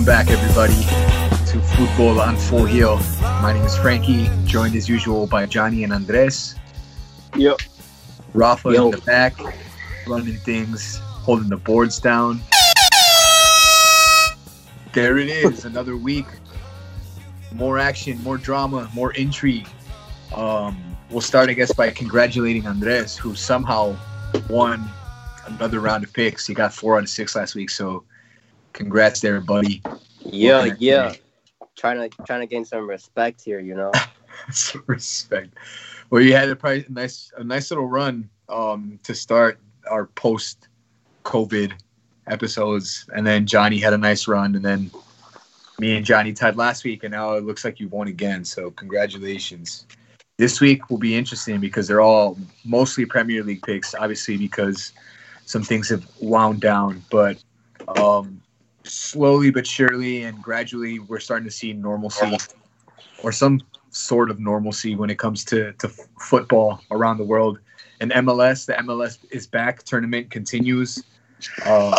Welcome back, everybody, to Football on Full Heel. My name is Frankie, joined as usual by Johnny and Andres. Yep. Rafa Yo. in the back, running things, holding the boards down. There it is, another week. More action, more drama, more intrigue. Um, we'll start, I guess, by congratulating Andres, who somehow won another round of picks. He got four out of six last week, so congrats there, buddy. Yeah, yeah. Trying to trying to gain some respect here, you know. Some respect. Well, you had a nice, a nice little run um, to start our post COVID episodes, and then Johnny had a nice run, and then me and Johnny tied last week, and now it looks like you won again. So congratulations. This week will be interesting because they're all mostly Premier League picks, obviously because some things have wound down, but um, slowly but surely and gradually we're starting to see normalcy or some sort of normalcy when it comes to, to football around the world. And MLS, the MLS is back. Tournament continues. Um,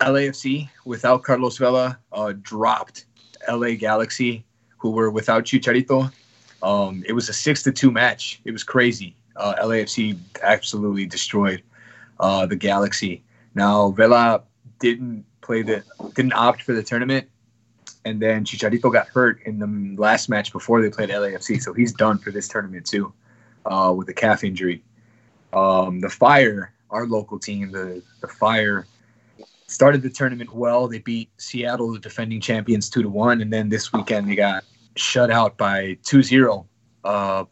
LAFC without Carlos Vela uh, dropped LA Galaxy, who were without Chicharito. Um, it was a six to two match. It was crazy. Uh, LAFC absolutely destroyed uh, the Galaxy. Now Vela didn't play the didn't opt for the tournament, and then Chicharito got hurt in the last match before they played LAFC, so he's done for this tournament too, uh, with a calf injury. Um, the Fire, our local team, the the Fire, started the tournament well. They beat Seattle, the defending champions, two to one, and then this weekend they got shut out by 2-0 uh,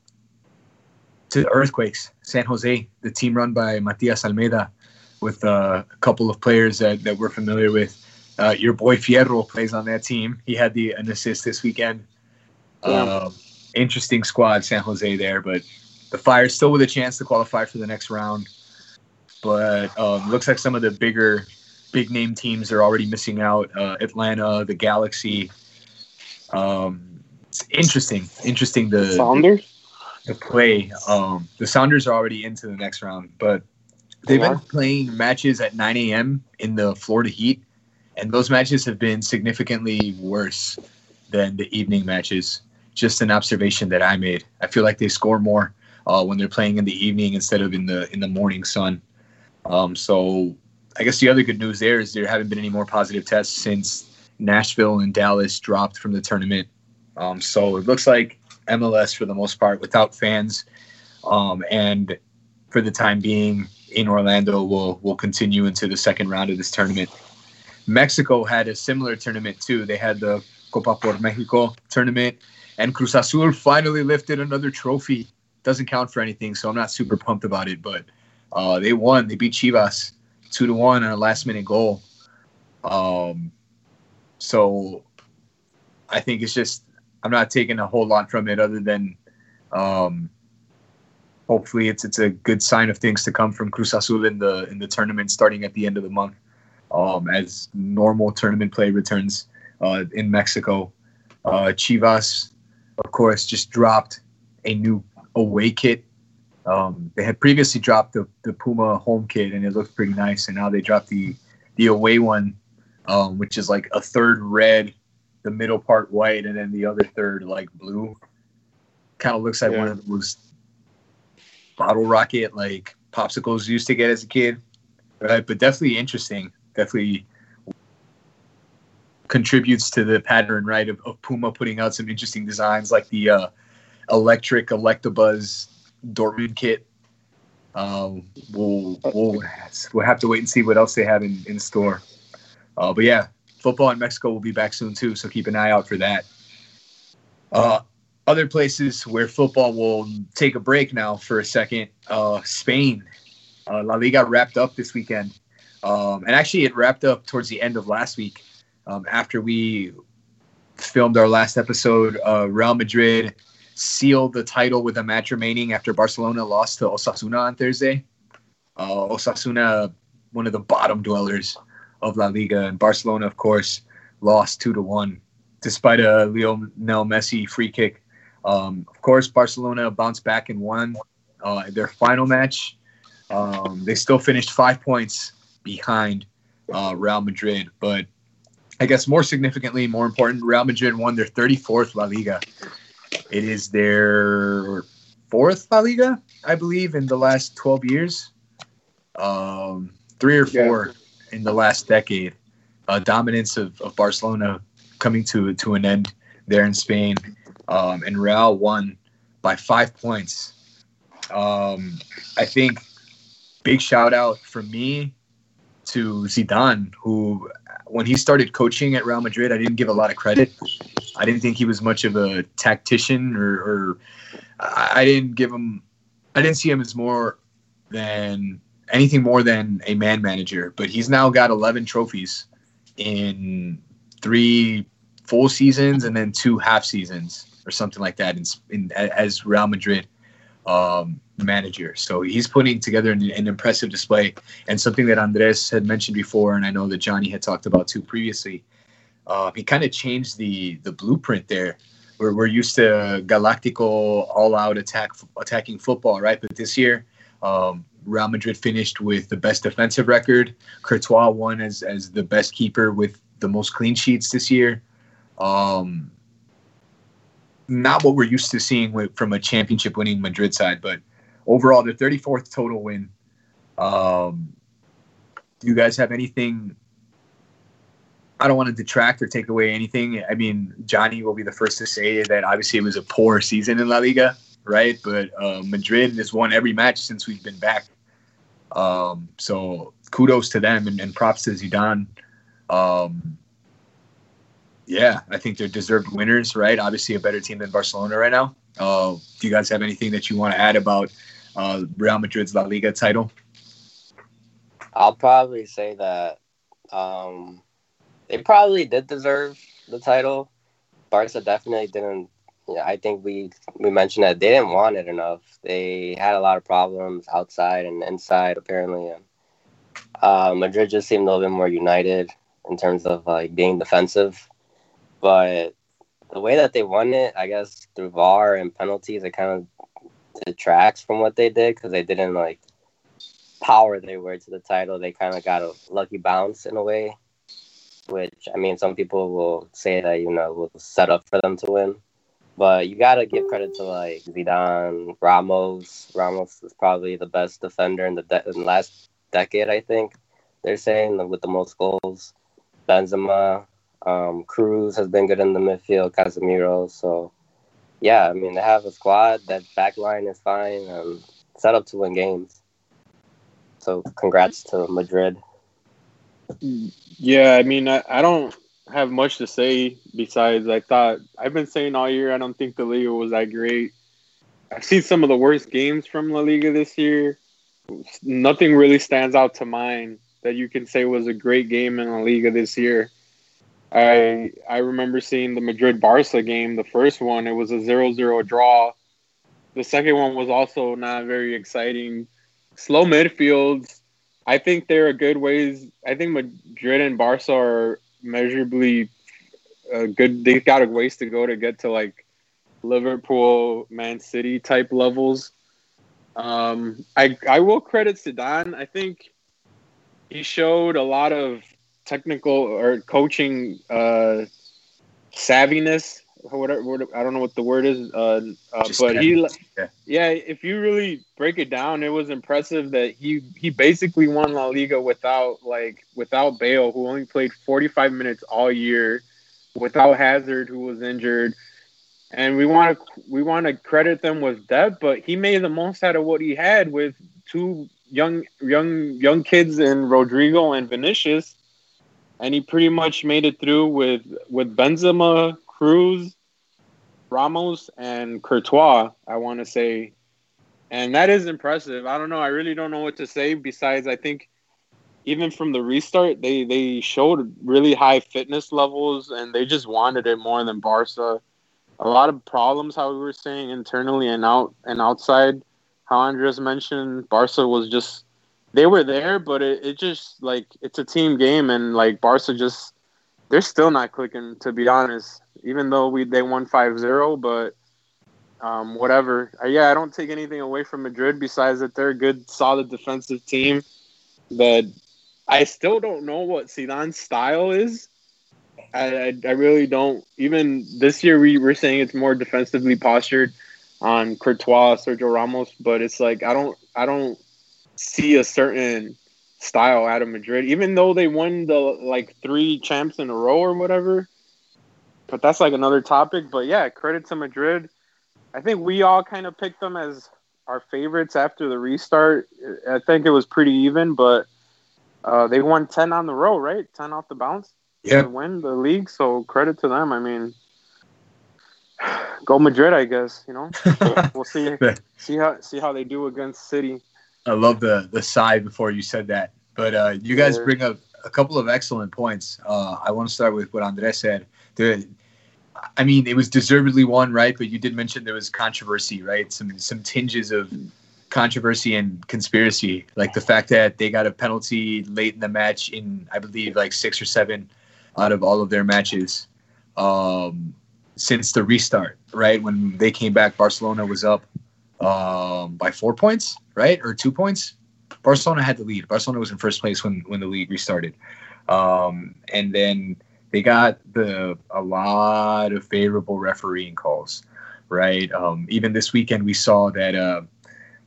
to the Earthquakes, San Jose, the team run by Matias Almeyda, with uh, a couple of players that, that we're familiar with. Uh, your boy Fierro plays on that team. He had the an assist this weekend. Yeah. Um, interesting squad, San Jose there, but the Fire still with a chance to qualify for the next round. But um, looks like some of the bigger, big name teams are already missing out. Uh, Atlanta, the Galaxy. Um, it's interesting, interesting to Saunders? the play. Um, the Sounders are already into the next round, but they've been playing matches at 9 a.m. in the Florida Heat, and those matches have been significantly worse than the evening matches. Just an observation that I made. I feel like they score more uh, when they're playing in the evening instead of in the in the morning sun. Um, so I guess the other good news there is there haven't been any more positive tests since Nashville and Dallas dropped from the tournament. Um, so it looks like MLS for the most part without fans, um, and for the time being in Orlando will will continue into the second round of this tournament. Mexico had a similar tournament too. They had the Copa por Mexico tournament, and Cruz Azul finally lifted another trophy. Doesn't count for anything, so I'm not super pumped about it. But uh, they won. They beat Chivas two to one on a last minute goal. Um, so I think it's just I'm not taking a whole lot from it other than um, hopefully it's it's a good sign of things to come from Cruz Azul in the in the tournament starting at the end of the month um, as normal tournament play returns uh, in Mexico. Uh, Chivas, of course, just dropped a new away kit. Um, they had previously dropped the, the Puma home kit and it looked pretty nice, and now they dropped the the away one, um, which is like a third red, the middle part white, and then the other third like blue. Kind of looks like Yeah. one of those bottle rocket like popsicles used to get as a kid, right? But definitely interesting. Definitely contributes to the pattern, right, of, of Puma putting out some interesting designs like the uh, electric Electabuzz Dortmund kit. Um, we'll, we'll we'll have to wait and see what else they have in, in store. Uh, but yeah, football in Mexico will be back soon too, so keep an eye out for that. Uh, other places where football will take a break now for a second. Uh, Spain, uh, La Liga wrapped up this weekend, um, and actually it wrapped up towards the end of last week um, after we filmed our last episode. Uh, Real Madrid sealed the title with a match remaining after Barcelona lost to Osasuna on Thursday. Uh, Osasuna, one of the bottom dwellers of La Liga, and Barcelona, of course, lost two to one, despite a Lionel Messi free kick. Um, of course, Barcelona bounced back and won uh, their final match. Um, they still finished five points behind uh, Real Madrid, but I guess more significantly, more important, Real Madrid won their 34th La Liga. It is their fourth La Liga, I believe, in the last 12 years. Um, three or four yeah. in the last decade. Uh, dominance of, of Barcelona coming to to an end there in Spain, um, and Real won by five points. Um, I think big shout out from me to Zidane, who when he started coaching at Real Madrid, I didn't give a lot of credit. I didn't think he was much of a tactician, or, or I didn't give him. I didn't see him as more than anything more than a man manager. But he's now got 11 trophies in three full seasons and then two half seasons or something like that in, in as Real Madrid um, manager. So he's putting together an, an, impressive display and something that Andres had mentioned before, and I know that Johnny had talked about too previously. Uh, he kind of changed the the blueprint there. We're, we're used to Galactico all-out attack attacking football, right? But this year, um, Real Madrid finished with the best defensive record. Courtois won as as the best keeper with the most clean sheets this year. Um, not what we're used to seeing with, from a championship winning Madrid side, but overall, the 34th total win. Um, do you guys have anything? I don't want to detract or take away anything. I mean, Johnny will be the first to say that obviously it was a poor season in La Liga, right? But uh, Madrid has won every match since we've been back. Um, so kudos to them and, and props to Zidane. Um, yeah, I think they're deserved winners, right? Obviously, a better team than Barcelona right now. Uh, do you guys have anything that you want to add about uh, Real Madrid's La Liga title? I'll probably say that um, they probably did deserve the title. Barca definitely didn't. I think we we mentioned that they didn't want it enough. They had a lot of problems outside and inside, apparently. And uh, Madrid just seemed a little bit more united in terms of like being defensive but the way that they won it, I guess through VAR and penalties, it kind of detracts from what they did because they didn't like power they were to the title. They kind of got a lucky bounce in a way, which I mean, some people will say that you know was set up for them to win. But you gotta give credit to like Zidane, Ramos. Ramos is probably the best defender in the, de- in the last decade, I think. They're saying with the most goals. Benzema, um, Kroos has been good in the midfield, Casemiro. So, yeah, I mean, they have a squad. That back line is fine and set up to win games. So, congrats to Madrid. Yeah, I mean, I, I don't have much to say besides I thought I've been saying all year I don't think the Liga was that great. I've seen some of the worst games from La Liga this year. Nothing really stands out to mind that you can say was a great game in La Liga this year. I I remember seeing the Madrid Barca game, the first one, it was a 0-0 draw. The second one was also not very exciting. Slow midfields. I think there are good ways. I think Madrid and Barca are measurably uh, good. They got a ways to go to get to like Liverpool, Man City type levels. Um, I I will credit Zidane. I think he showed a lot of technical or coaching uh, savviness. Whatever, whatever, I don't know what the word is, uh, uh, but he, yeah. yeah. If you really break it down, it was impressive that he he basically won La Liga without like without Bale, who only played 45 minutes all year, without Hazard, who was injured, and we want to we want to credit them with depth, but he made the most out of what he had with two young young young kids in Rodrygo and Vinicius and he pretty much made it through with with Benzema, Kroos, Ramos, and Courtois. I want to say, and that is impressive. I don't know. I really don't know what to say. Besides, I think even from the restart, they they showed really high fitness levels, and they just wanted it more than Barca. A lot of problems, how we were saying internally and out and outside. How Andres mentioned, Barca was just they were there, but it, it just like it's a team game, and like Barca just they're still not clicking to be honest. Even though we they won 5-0, but um, whatever. Uh, yeah, I don't take anything away from Madrid besides that they're a good, solid defensive team. But I still don't know what Zidane's style is. I, I really don't. Even this year, we were saying it's more defensively postured on Courtois, Sergio Ramos, but it's like I don't I don't see a certain style out of Madrid, even though they won the like three champs in a row or whatever. But that's like another topic. But yeah, credit to Madrid. I think we all kind of picked them as our favorites after the restart. I think it was pretty even, but uh, they won ten on the row, right? Ten off the bounce. Yeah. To win the league, so credit to them. I mean, go Madrid, I guess. You know, we'll see see how see how they do against City. I love the the sigh before you said that. But uh, you guys bring up a couple of excellent points. Uh, I want to start with what Andres said. The, I mean, it was deservedly won, right? But you did mention there was controversy, right? Some some tinges of controversy and conspiracy, like the fact that they got a penalty late in the match in, I believe, like six or seven out of all of their matches um, since the restart, right? When they came back, Barcelona was up um, by four points, right, or two points. Barcelona had the lead. Barcelona was in first place when when the league restarted, um, and then they got the a lot of favorable refereeing calls, right? Um, even this weekend, we saw that uh,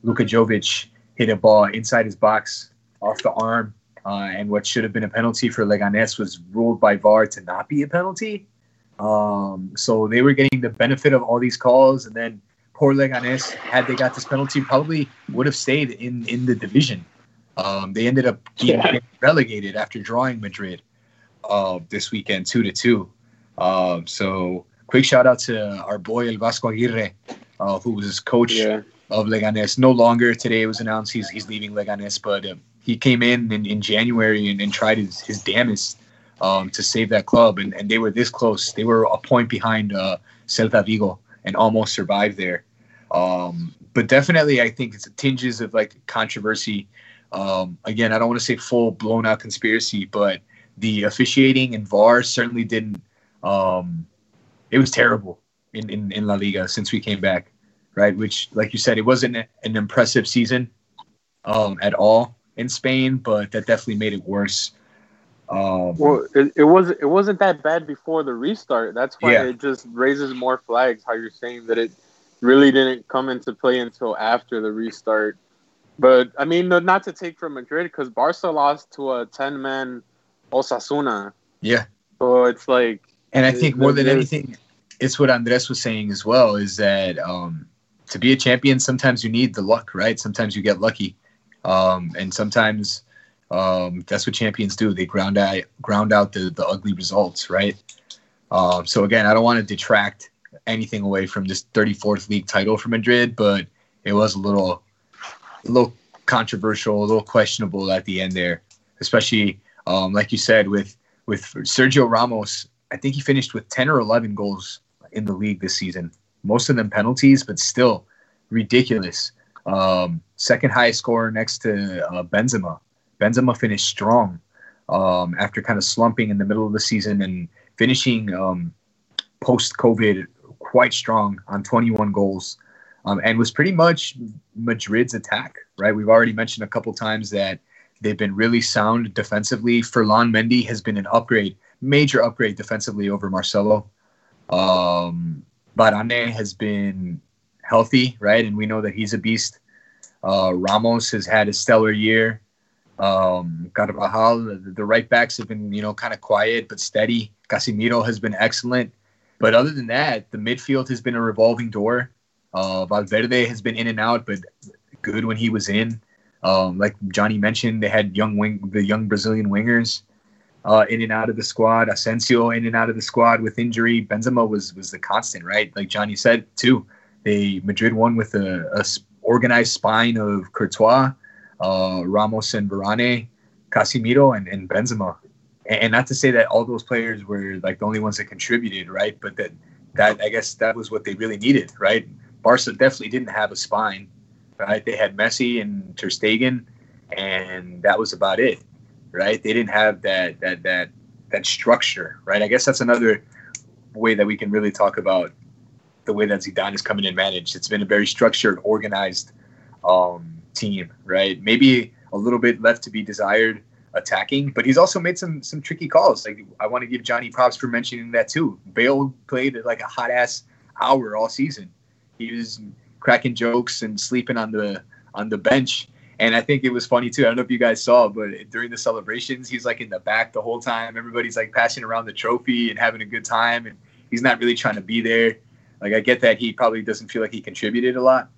Luka Jovic hit a ball inside his box off the arm, uh, and what should have been a penalty for Leganes was ruled by VAR to not be a penalty. Um, so they were getting the benefit of all these calls, and then poor Leganes, had they got this penalty, probably would have stayed in in the division. Um, they ended up getting yeah. relegated after drawing Madrid uh, this weekend, two to two. Uh, so quick shout out to our boy El Vasco Aguirre, uh, who was coach yeah. of Leganes. No longer today it was announced he's he's leaving Leganes, but um, he came in in, in January and, and tried his, his damnest um, to save that club, and, and they were this close. They were a point behind uh, Celta Vigo and almost survived there. Um, but definitely, I think it's tinges of like controversy. Um, again, I don't want to say full blown out conspiracy, but the officiating and VAR certainly didn't. Um, it was terrible in, in, in La Liga since we came back, right? Which, like you said, it wasn't an impressive season um, at all in Spain, but that definitely made it worse. Um, well, it, it was it wasn't that bad before the restart. That's why yeah. it just raises more flags. How you're saying that it really didn't come into play until after the restart. But I mean, not to take from Madrid because Barca lost to a ten man Osasuna. Yeah. So it's like, and I think more than anything, it's what Andres was saying as well. Is that um, to be a champion, sometimes you need the luck, right? Sometimes you get lucky, um, and sometimes um, that's what champions do. They ground out ground out the the ugly results, right? Um, so again, I don't want to detract anything away from this 34th league title for Madrid, but it was a little, a little controversial, a little questionable at the end there, especially um, like you said with with Sergio Ramos. I think he finished with 10 or 11 goals in the league this season. Most of them penalties, but still ridiculous. Um, second highest scorer next to uh, Benzema. Benzema finished strong um, after kind of slumping in the middle of the season and finishing um, post COVID quite strong on 21 goals um, and was pretty much Madrid's attack, right? We've already mentioned a couple times that they've been really sound defensively. Ferland Mendy has been an upgrade, major upgrade defensively over Marcelo. Um, Varane has been healthy, right? And we know that he's a beast. Uh, Ramos has had a stellar year. Um, Carvajal, the, the right backs have been, you know, kind of quiet but steady. Casemiro has been excellent. But other than that, the midfield has been a revolving door. Uh, Valverde has been in and out, but good when he was in. Um, like Johnny mentioned, they had young wing, the young Brazilian wingers uh, in and out of the squad. Asensio in and out of the squad with injury. Benzema was was the constant, right? Like Johnny said too. They Madrid won with a, a organized spine of Courtois, uh, Ramos and Varane, Casemiro, and, and Benzema and not to say that all those players were like the only ones that contributed, right? But that that I guess that was what they really needed, right? Barca definitely didn't have a spine, right? They had Messi and Ter Stegen, and that was about it, right? They didn't have that that that that structure, right? I guess that's another way that we can really talk about the way that Zidane is coming and managed. It's been a very structured, organized um, team, right? Maybe a little bit left to be desired attacking, but he's also made some some tricky calls. Like I want to give Johnny props for mentioning that too. Bale played like a hot ass hour all season. He was cracking jokes and sleeping on the on the bench. And I think it was funny too. I don't know if you guys saw, but during the celebrations, he's like in the back the whole time. Everybody's like passing around the trophy and having a good time, and he's not really trying to be there. Like I get that he probably doesn't feel like he contributed a lot,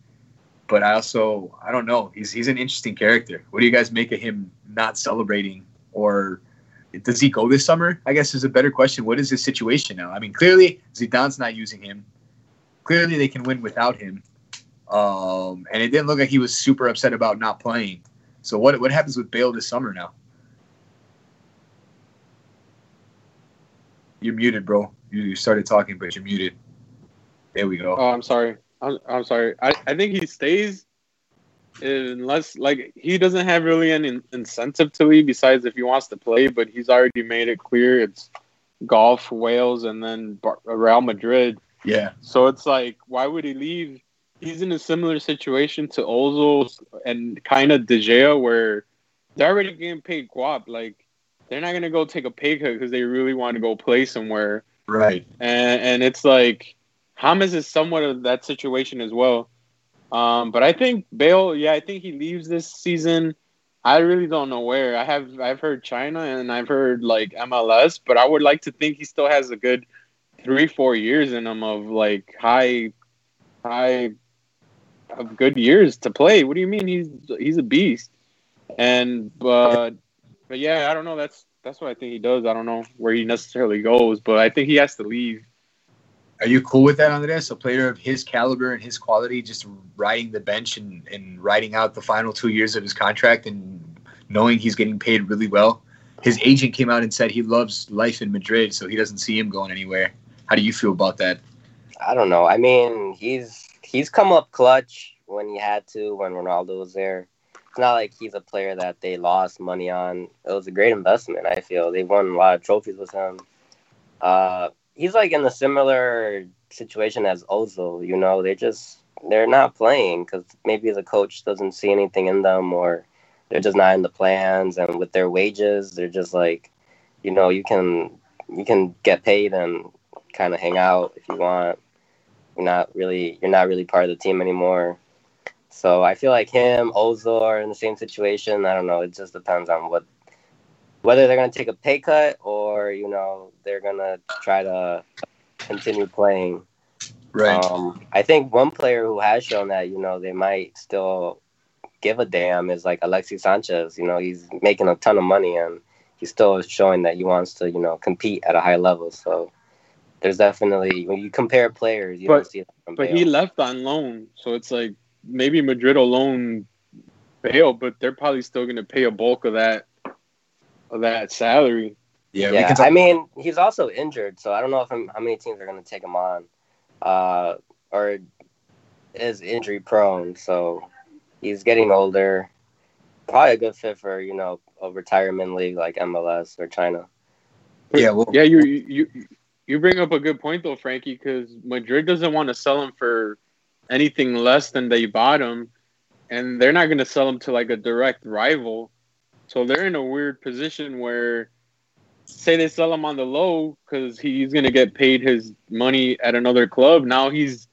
but I also I don't know. He's he's an interesting character. What do you guys make of him not celebrating, or does he go this summer? I guess is a better question. What is his situation now? I mean, clearly Zidane's not using him. Clearly they can win without him. Um, and it didn't look like he was super upset about not playing. So what what happens with Bale this summer now? You're muted, bro. You started talking, but you're muted. There we go. Oh, I'm sorry. I'm, I'm sorry. I, I think he stays unless like he doesn't have really any incentive to leave besides if he wants to play, but he's already made it clear it's golf, Wales, and then Bar- Real Madrid. Yeah. So it's like, why would he leave? He's in a similar situation to Ozil and kind of De Gea, where they're already getting paid guap. Like they're not gonna go take a pay cut because they really want to go play somewhere. Right. And and it's like James is somewhat of that situation as well. Um, but I think Bale, yeah, I think he leaves this season. I really don't know where. I have I've heard China and I've heard like MLS, but I would like to think he still has a good three, four years in him of like high high of good years to play. What do you mean he's he's a beast? And but but yeah, I don't know. That's that's what I think he does. I don't know where he necessarily goes, but I think he has to leave. Are you cool with that, Andres? A player of his caliber and his quality just riding the bench and, and riding out the final two years of his contract and knowing he's getting paid really well. His agent came out and said he loves life in Madrid, so he doesn't see him going anywhere. How do you feel about that? I don't know. I mean, he's he's come up clutch when he had to when Ronaldo was there. It's not like he's a player that they lost money on. It was a great investment. I feel they won a lot of trophies with him. Uh, he's like in a similar situation as Ozil. You know, they just they're not playing because maybe the coach doesn't see anything in them, or they're just not in the plans. And with their wages, they're just like, you know, you can you can get paid and kind of hang out if you want. You're not really you're not really part of the team anymore. So I feel like him, Ozil are in the same situation. I don't know. It just depends on what whether they're gonna take a pay cut or you know they're gonna try to continue playing. Right. Um, I think one player who has shown that you know they might still give a damn is like Alexis Sanchez. You know he's making a ton of money and he's still showing that he wants to you know compete at a high level. So there's definitely when you compare players, you But- don't see that from But Bale. he left on loan, so it's like maybe Madrid will loan Bale, but they're probably still going to pay a bulk of that of that salary. Yeah, yeah, talk. I mean, he's also injured, so I don't know if I'm, how many teams are going to take him on, uh, or is injury prone. So he's getting older. Probably a good fit for you know a retirement league like MLS or China. yeah, well, Yeah, you you you bring up a good point though, Frankie, because Madrid doesn't want to sell him for anything less than they bought him, and they're not going to sell him to like a direct rival. So they're in a weird position where, say, they sell him on the low because he's going to get paid his money at another club. Now he's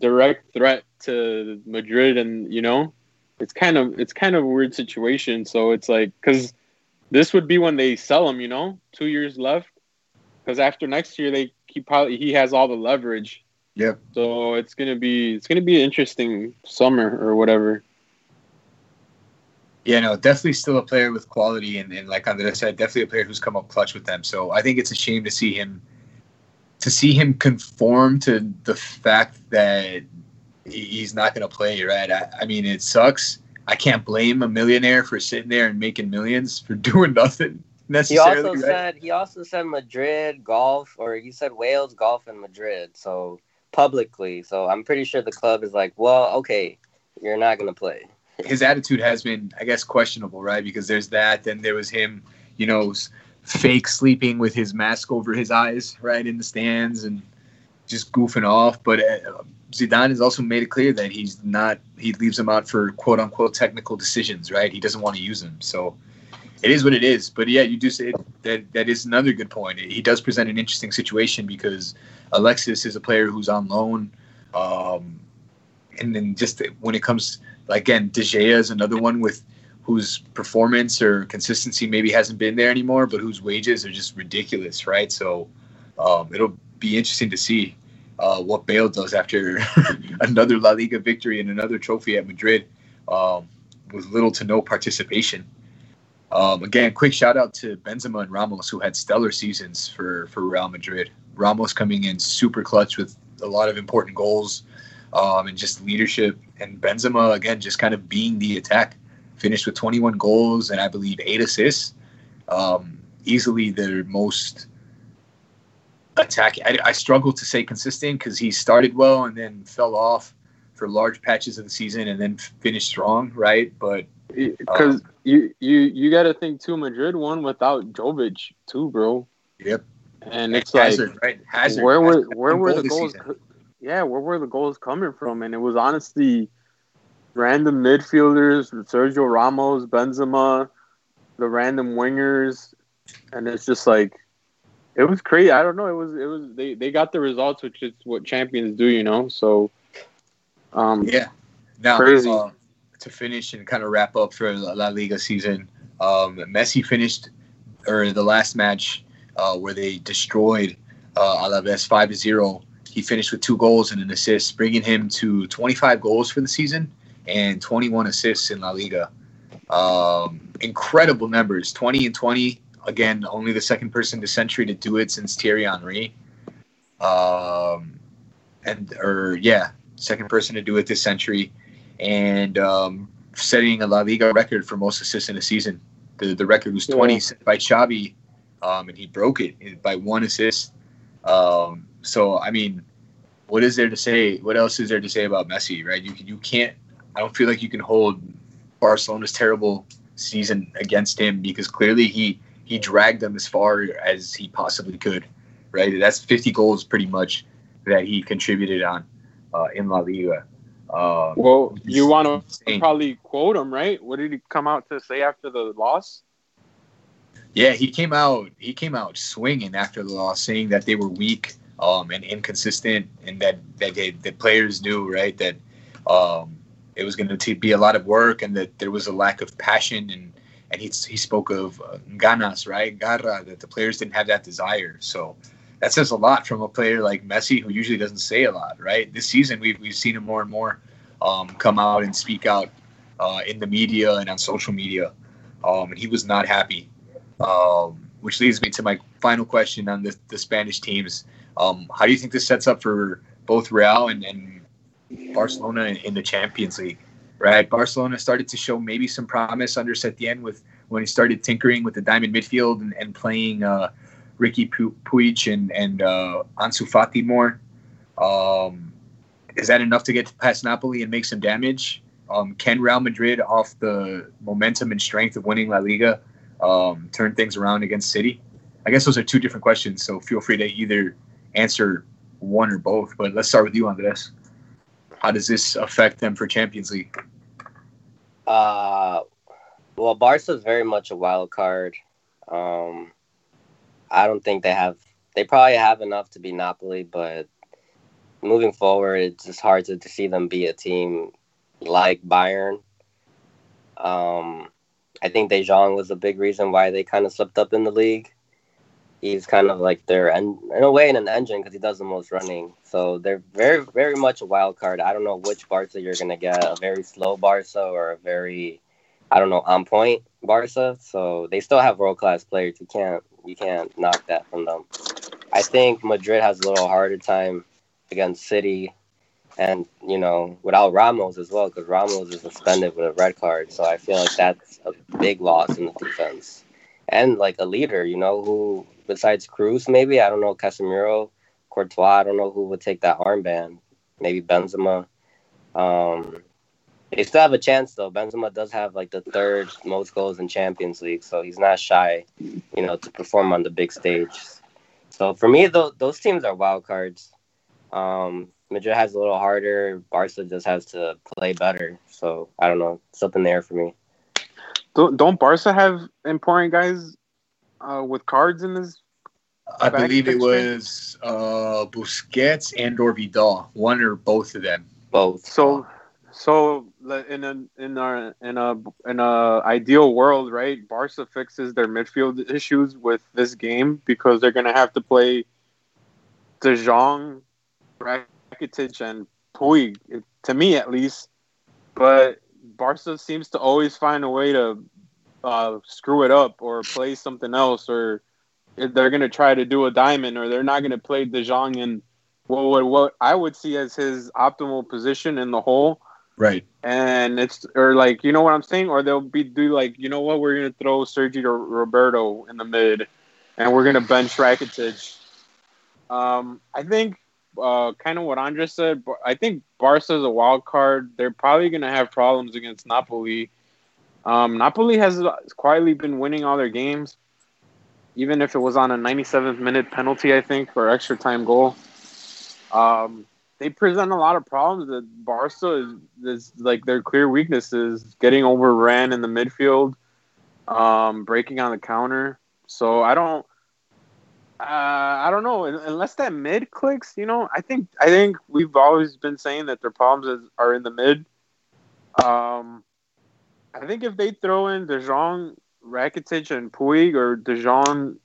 direct threat to Madrid, and you know, it's kind of it's kind of a weird situation. So it's like because this would be when they sell him, you know, two years left. Because after next year, they he probably he has all the leverage. Yeah. So it's gonna be it's gonna be an interesting summer or whatever. Yeah, no, definitely still a player with quality, and, and like Andres said, definitely a player who's come up clutch with them. So I think it's a shame to see him to see him conform to the fact that he's not going to play. Right? I, I mean, it sucks. I can't blame a millionaire for sitting there and making millions for doing nothing He also right? said he also said Madrid golf, or he said Wales golf and Madrid. So publicly, so I'm pretty sure the club is like, well, okay, you're not going to play. His attitude has been, I guess, questionable, right? Because there's that. Then there was him, you know, fake sleeping with his mask over his eyes, right, in the stands and just goofing off. But uh, Zidane has also made it clear that he's not. He leaves him out for quote unquote technical decisions, right? He doesn't want to use him. So it is what it is. But yeah, you do say that that is another good point. He does present an interesting situation because Alexis is a player who's on loan, um, and then just when it comes again, De Gea is another one with whose performance or consistency maybe hasn't been there anymore, but whose wages are just ridiculous, right? So um, it'll be interesting to see uh, what Bale does after another La Liga victory and another trophy at Madrid um, with little to no participation. Um, again, quick shout out to Benzema and Ramos, who had stellar seasons for, for Real Madrid. Ramos coming in super clutch with a lot of important goals um, and just leadership. And Benzema, again, just kind of being the attack. Finished with 21 goals and I believe eight assists. Um, easily their most attacking. I, I struggle to say consistent because he started well and then fell off for large patches of the season and then finished strong, right? But because um, you you you got to think too, Madrid won without Jovic too, bro. Yep. And it's Hazard, like right? Hazard, where were where were the goals? Yeah, where were the goals coming from? And it was honestly random midfielders, Sergio Ramos, Benzema, the random wingers, and it's just like it was crazy. I don't know. It was it was they they got the results, which is what champions do, you know. So, um, yeah, now crazy. Uh, to finish and kind of wrap up for La Liga season. Um, Messi finished or the last match uh, where they destroyed uh, Alaves five zero. He finished with two goals and an assist, bringing him to 25 goals for the season and 21 assists in La Liga. Um, incredible numbers 20 and 20 again, only the second person this century to do it since Thierry Henry. Um, and or yeah, second person to do it this century, and um, setting a La Liga record for most assists in a season. The the record was 20 yeah. by Xavi, um, and he broke it by one assist. Um, so I mean, what is there to say? What else is there to say about Messi? Right? You you can't. I don't feel like you can hold Barcelona's terrible season against him because clearly he he dragged them as far as he possibly could. Right, that's 50 goals pretty much that he contributed on uh, in La Liga. Um, well, you want to probably quote him, right? What did he come out to say after the loss? Yeah, he came out. He came out swinging after the loss, saying that they were weak um, and inconsistent, and that that the players knew right that um, it was going to be a lot of work, and that there was a lack of passion and and he, he spoke of uh, ganas, right? Garra, that the players didn't have that desire. So that says a lot from a player like Messi, who usually doesn't say a lot, right? This season, we've, we've seen him more and more um, come out and speak out uh, in the media and on social media. Um, and he was not happy. Um, which leads me to my final question on the, the Spanish teams. Um, how do you think this sets up for both Real and, and Barcelona in, the Champions League? right? Barcelona started to show maybe some promise under Setien with when he started tinkering with the diamond midfield and, and playing uh, Riqui Puig and, and uh, Ansu Fati more. Um, is that enough to get past Napoli and make some damage? Um, can Real Madrid, off the momentum and strength of winning La Liga, um, turn things around against City? I guess those are two different questions, so feel free to either answer one or both. But let's start with you, Andres. How does this affect them for Champions League? Uh, well, is very much a wild card. Um, I don't think they have. They probably have enough to be Napoli, but moving forward, it's just hard to, to see them be a team like Bayern. Um, I think De Jong was a big reason why they kind of slipped up in the league. He's kind of like their en- in a way in an engine because he does the most running. So they're very very much a wild card. I don't know which Barca you're gonna get, a very slow Barca or a very I don't know on point Barca. So they still have world class players. You can't you can't knock that from them. I think Madrid has a little harder time against City, and you know without Ramos as well because Ramos is suspended with a red card. So I feel like that's a big loss in the defense and like a leader. You know who besides Kroos, maybe I don't know Casemiro Courtois. I don't know who would take that armband. Maybe Benzema. Um, they still have a chance though. Benzema does have like the third most goals in Champions League, so he's not shy, you know, to perform on the big stage. So for me, th- those teams are wild cards. Um, Madrid has a little harder. Barca just has to play better. So I don't know, something there for me. don't, don't Barca have important guys uh, with cards in this? I Back believe it was uh, Busquets and or Vidal, one or both of them. Both. So, so in a in a in a in a ideal world, right? Barca fixes their midfield issues with this game because they're gonna have to play De Jong, Rakitic, and Puig. To me, at least. But Barca seems to always find a way to uh, screw it up or play something else, or if they're gonna try to do a diamond, or they're not gonna play De Jong in what what, what I would see as his optimal position in the hole Right. and it's or like you know what I'm saying, or they'll be do like you know what we're gonna throw Sergio Roberto in the mid, and we're gonna bench Rakitic. Um, I think uh, kind of what Andres said. but I think Barca's a wild card. They're probably gonna have problems against Napoli. Um, Napoli has quietly been winning all their games, even if it was on a 97th minute penalty, I think, or extra time goal. Um, they present a lot of problems that Barca is, is like their clear weaknesses getting overran in the midfield, um, breaking on the counter. So I don't, uh, I don't know unless that mid clicks. You know, I think I think we've always been saying that their problems is, are in the mid. Um, I think if they throw in De Jong, Rakitic, and Puig, or De Jong,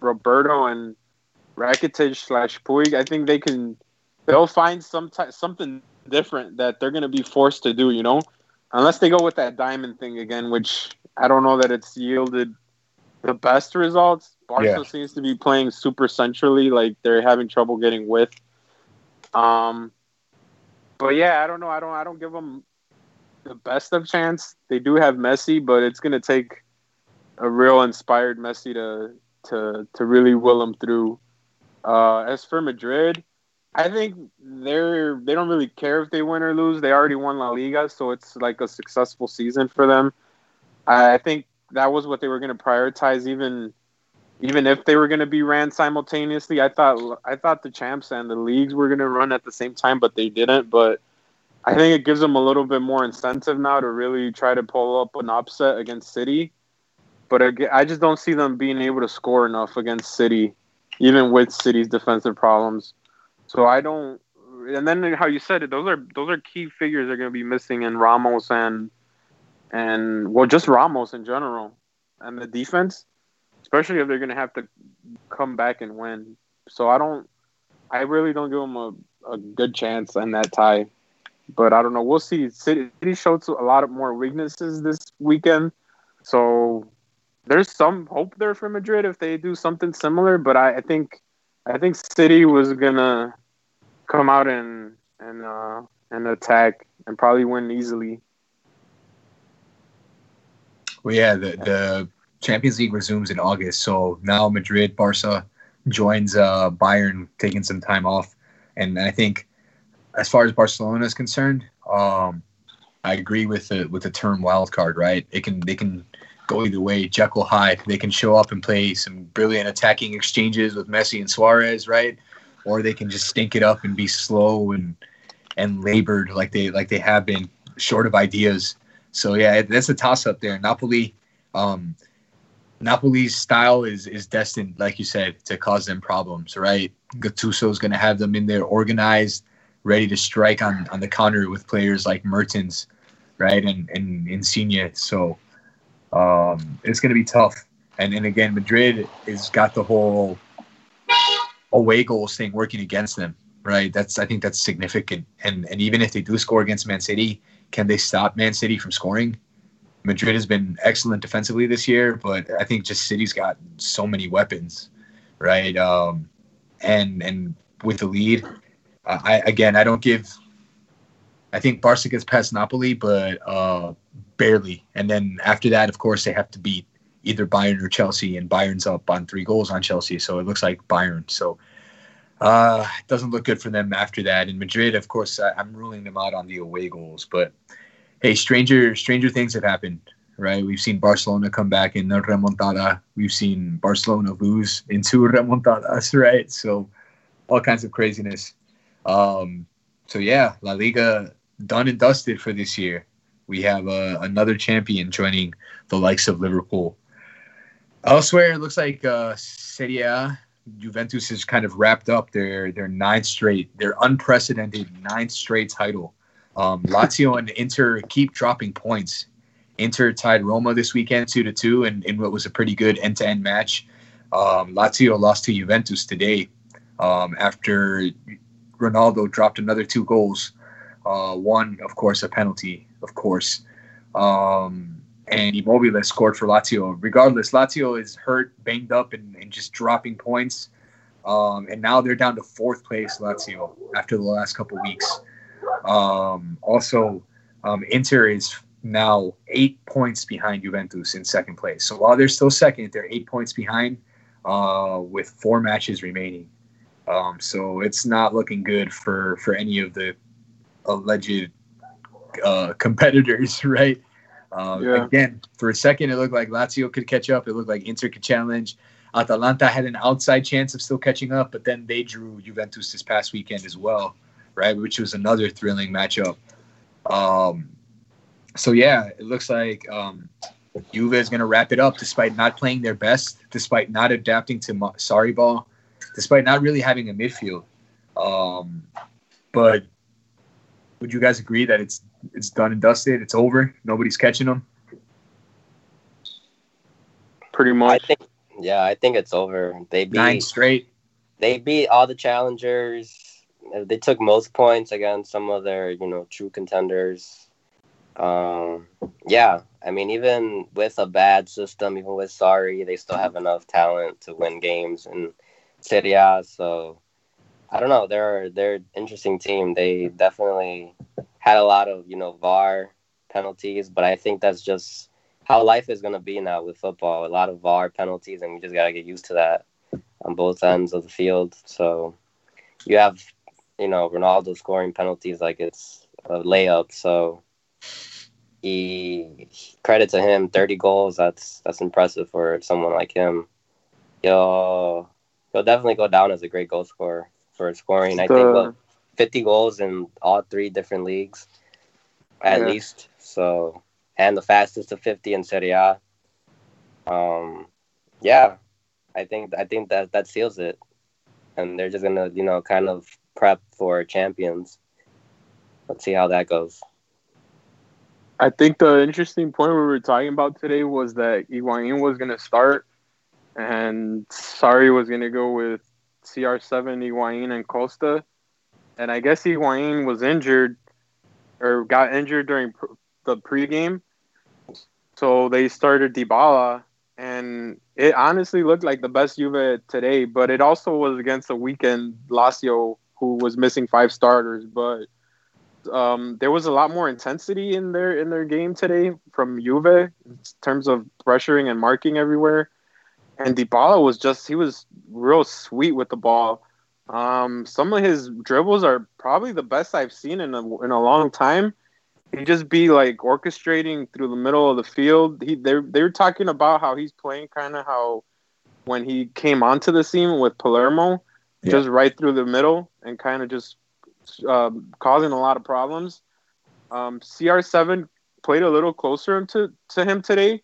Roberto, and Rakitic slash Puig, I think they can they'll find some ty- something different that they're going to be forced to do, you know? Unless they go with that diamond thing again, which I don't know that it's yielded the best results. Barca Yeah. seems to be playing super centrally, like they're having trouble getting width. Um, but yeah, I don't know. I don't. I don't give them the best of chance. They do have Messi, but it's going to take a real inspired Messi to to to really will them through. Uh, as for Madrid, I think they're they don't really care if they win or lose. They already won La Liga, so it's like a successful season for them. I I think that was what they were going to prioritize, even even if they were going to be ran simultaneously. I thought I thought the champs and the leagues were going to run at the same time, but they didn't. But I think it gives them a little bit more incentive now to really try to pull up an upset against City. But I just don't see them being able to score enough against City, even with City's defensive problems. So I don't. And then how you said it, those are those are key figures they're going to be missing in Ramos and and well, just Ramos in general, and the defense, especially if they're going to have to come back and win. So I don't. I really don't give them a, a good chance in that tie. But I don't know. We'll see. City showed a lot of more weaknesses this weekend, so there's some hope there for Madrid if they do something similar. But I, I think I think City was gonna come out and and uh, and attack and probably win easily. Well, yeah, the, the Champions League resumes in August, so now Madrid, Barca joins uh, Bayern, taking some time off, and I think as far as Barcelona is concerned, um, I agree with the with the term wild card. Right, it can they can go either way. Jekyll Hyde, they can show up and play some brilliant attacking exchanges with Messi and Suarez, right, or they can just stink it up and be slow and and labored like they like they have been, short of ideas. So yeah, that's a toss up there. Napoli, um, Napoli's style is is destined, like you said, to cause them problems. Right, Gattuso is going to have them in there organized, ready to strike on on the counter with players like Mertens, right, and and Insigne. So um, it's going to be tough. And and again, Madrid has got the whole away goals thing working against them. Right, that's I think that's significant. And and even if they do score against Man City, can they stop Man City from scoring? Madrid has been excellent defensively this year, but I think just City's got so many weapons, right? Um, and and with the lead, I again I don't give. I think Barca gets past Napoli, but uh, barely. And then after that, of course, they have to beat either Bayern or Chelsea, and Bayern's up on three goals on Chelsea, so it looks like Bayern. So uh, it doesn't look good for them after that. In Madrid, of course, I, I'm ruling them out on the away goals, but hey, stranger stranger things have happened, right? We've seen Barcelona come back in a remontada. We've seen Barcelona lose in two remontadas, right? So all kinds of craziness. Um, so yeah, La Liga done and dusted for this year. We have uh, another champion joining the likes of Liverpool. Elsewhere, it looks like uh, Serie A, Juventus has kind of wrapped up their their ninth straight, their unprecedented ninth straight title. Um, Lazio and Inter keep dropping points. Inter tied Roma this weekend two to two, in, in what was a pretty good end to end match. Um, Lazio lost to Juventus today um, after Ronaldo dropped another two goals. Uh, one, of course, a penalty, of course. Um, and Immobile scored for Lazio. Regardless, Lazio is hurt, banged up, and, and just dropping points. Um, and now they're down to fourth place, Lazio, after the last couple weeks. Um, also, um, Inter is now eight points behind Juventus in second place. So while they're still second, they're eight points behind uh, with four matches remaining. Um, so it's not looking good for for any of the alleged uh, competitors, right? Um, yeah. Again, for a second, it looked like Lazio could catch up. It looked like Inter could challenge. Atalanta had an outside chance of still catching up, but then they drew Juventus this past weekend as well, right? Which was another thrilling matchup. Um, so yeah, it looks like um, Juve is going to wrap it up despite not playing their best, despite not adapting to Sarri ball, despite not really having a midfield. Um, but would you guys agree that it's it's done and dusted? It's over. Nobody's catching them. Pretty much. I think, yeah, I think it's over. They beat nine straight. They beat all the challengers. They took most points against some of their, you know, true contenders. Um, yeah, I mean, even with a bad system, even with Sarri, they still have enough talent to win games in Serie A. So I don't know. They're they're interesting team. They definitely had a lot of you know VAR penalties, but I think that's just how life is going to be now with football. A lot of VAR penalties, and we just got to get used to that on both ends of the field. So you have you know Ronaldo scoring penalties like it's a layup. So he credit to him, thirty goals. That's that's impressive for someone like him. He'll he'll definitely go down as a great goal scorer for scoring. I think 50 goals in all three different leagues, at yeah. least. So, and the fastest to 50 in Serie A. Um, yeah, I think I think that that seals it, and they're just gonna you know kind of prep for champions. Let's see how that goes. I think the interesting point we were talking about today was that Higuain was going to start, and Sarri was going to go with CR7, Higuain, and Costa. And I guess Higuain was injured or got injured during pr- the pregame. So they started Dybala, and it honestly looked like the best Juve today. But it also was against a weekend Lazio who was missing five starters. But um, there was a lot more intensity in their in their game today from Juve in terms of pressuring and marking everywhere and Dybala was just he was real sweet with the ball. Um, some of his dribbles are probably the best I've seen in a in a long time. He just be like orchestrating through the middle of the field. He they they were talking about how he's playing kind of how when he came onto the scene with Palermo, yeah. just right through the middle and kind of just um, causing a lot of problems. Um, CR7 played a little closer to to him today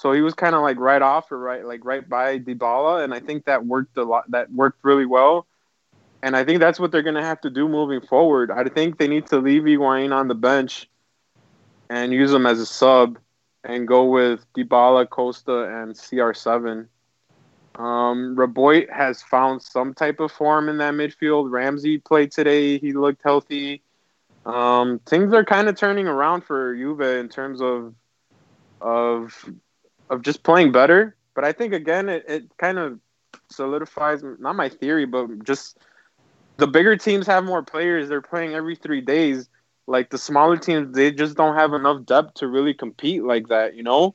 so he was kind of like right off or right like right by Dybala, and I think that worked a lot. That worked really well, and I think that's what they're gonna have to do moving forward. I think they need to leave Higuain on the bench and use him as a sub, and go with Dybala, Costa, and CR7. Um, Rabiot has found some type of form in that midfield. Ramsey played today; he looked healthy. Um, things are kind of turning around for Juve in terms of of of just playing better. But I think again, it, it kind of solidifies not my theory, but just the bigger teams have more players. They're playing every three days. Like the smaller teams, they just don't have enough depth to really compete like that. You know,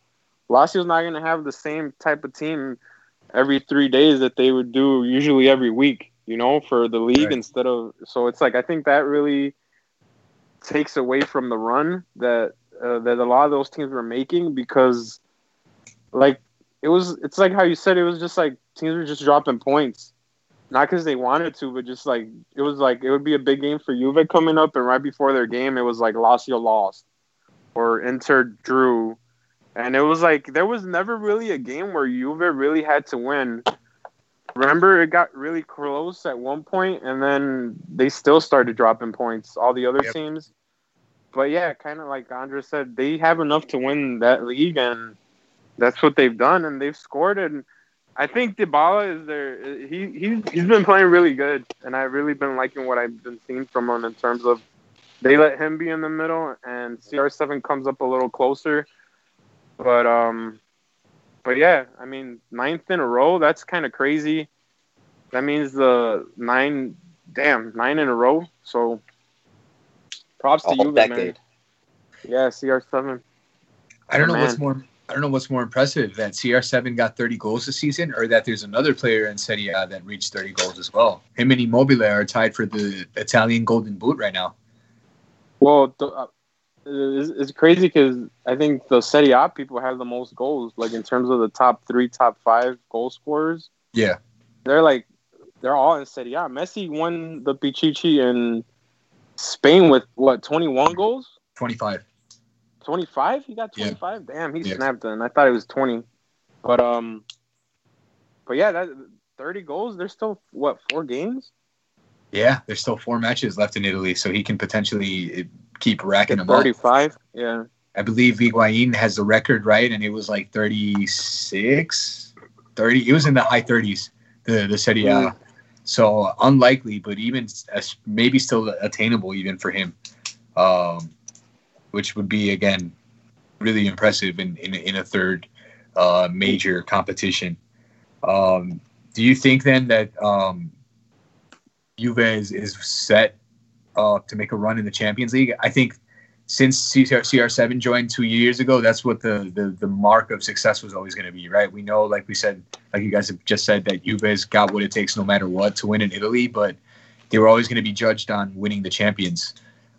Lazio's not going to have the same type of team every three days that they would do usually every week. You know, for the league right. instead of so it's like I think that really takes away from the run that uh, that a lot of those teams were making because like it was it's like how you said it was just like teams were just dropping points not because they wanted to but just like it was like it would be a big game for Juve coming up and right before their game it was like Lazio lost or Inter drew, and it was like there was never really a game where Juve really had to win. Remember, it got really close at one point, and then they still started dropping points. All the other Yep. teams, but yeah, kind of like Andra said, they have enough to win that league, and that's what they've done, and they've scored. And I think Dybala is there. He he's he's been playing really good, and I've really been liking what I've been seeing from him in terms of they let him be in the middle, and CR7 comes up a little closer. But um, but yeah, I mean, ninth in a row. That's kind of crazy. That means the nine, damn, nine in a row. So props A to whole you, man. Yeah, CR7. I don't know Man. what's more. I don't know what's more impressive that CR7 got 30 goals this season, or that there's another player in Serie A that reached 30 goals as well. Him and Immobile are tied for the Italian Golden Boot right now. Well, the, uh, it's, it's crazy because I think the Serie A people have the most goals. Like in terms of the top three, top five goal scorers, Yeah, they're like they're all in Serie A. Messi won the Pichichi in Spain with what 21 goals. 25. 25? He got Yeah. 25? Damn, he Yeah. snapped then. I thought it was 20. But um but yeah, that 30 goals, there's still what, four games? Yeah, there's still four matches left in Italy, so he can potentially uh, keep racking them up. 35. Yeah. I believe Higuain has the record, right? And it was like 36, 30. It was in the high 30s, the, the Serie A. Mm. So unlikely, but even maybe still attainable even for him, um, which would be, again, really impressive in, in, in a third uh, major competition. Um, do you think then that um, Juve is, is set uh, to make a run in the Champions League? I think since CR, CR7 joined two years ago, that's what the, the, the mark of success was always going to be, right? We know, like we said, like you guys have just said, that Juve's got what it takes no matter what to win in Italy, but they were always going to be judged on winning the champions.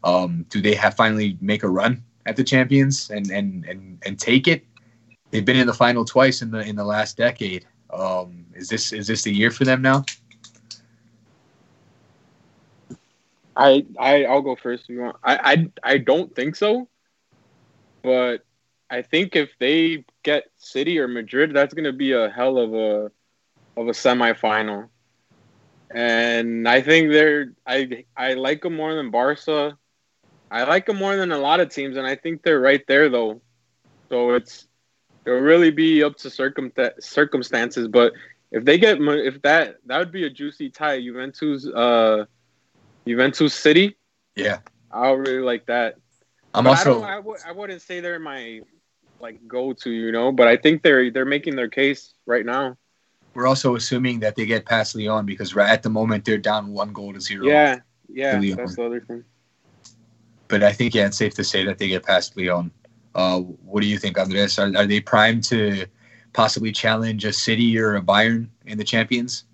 Um, do they have finally make a run at the champions and, and, and, and take it? They've been in the final twice in the in the last decade. Um, is this is this the year for them now? I I I'll go first if you want. I I I don't think so. But I think if they get City or Madrid, that's gonna be a hell of a of a semifinal. And I think they're I I like them more than Barca. I like them more than a lot of teams, and I think they're right there though. So it's it'll really be up to circum circumstances. But if they get if that that would be a juicy tie, Juventus uh Juventus City. Yeah, I would really like that. I'm But also I, don't, I, w- I wouldn't say they're my like go to, you know, but I think they're they're making their case right now. we're also assuming that they get past Lyon because right at the moment they're down one goal to zero. Yeah, yeah, that's the other thing. But I think yeah, it's safe to say that they get past Lyon. Uh, what do you think, Andres? Are, are they primed to possibly challenge a City or a Bayern in the Champions?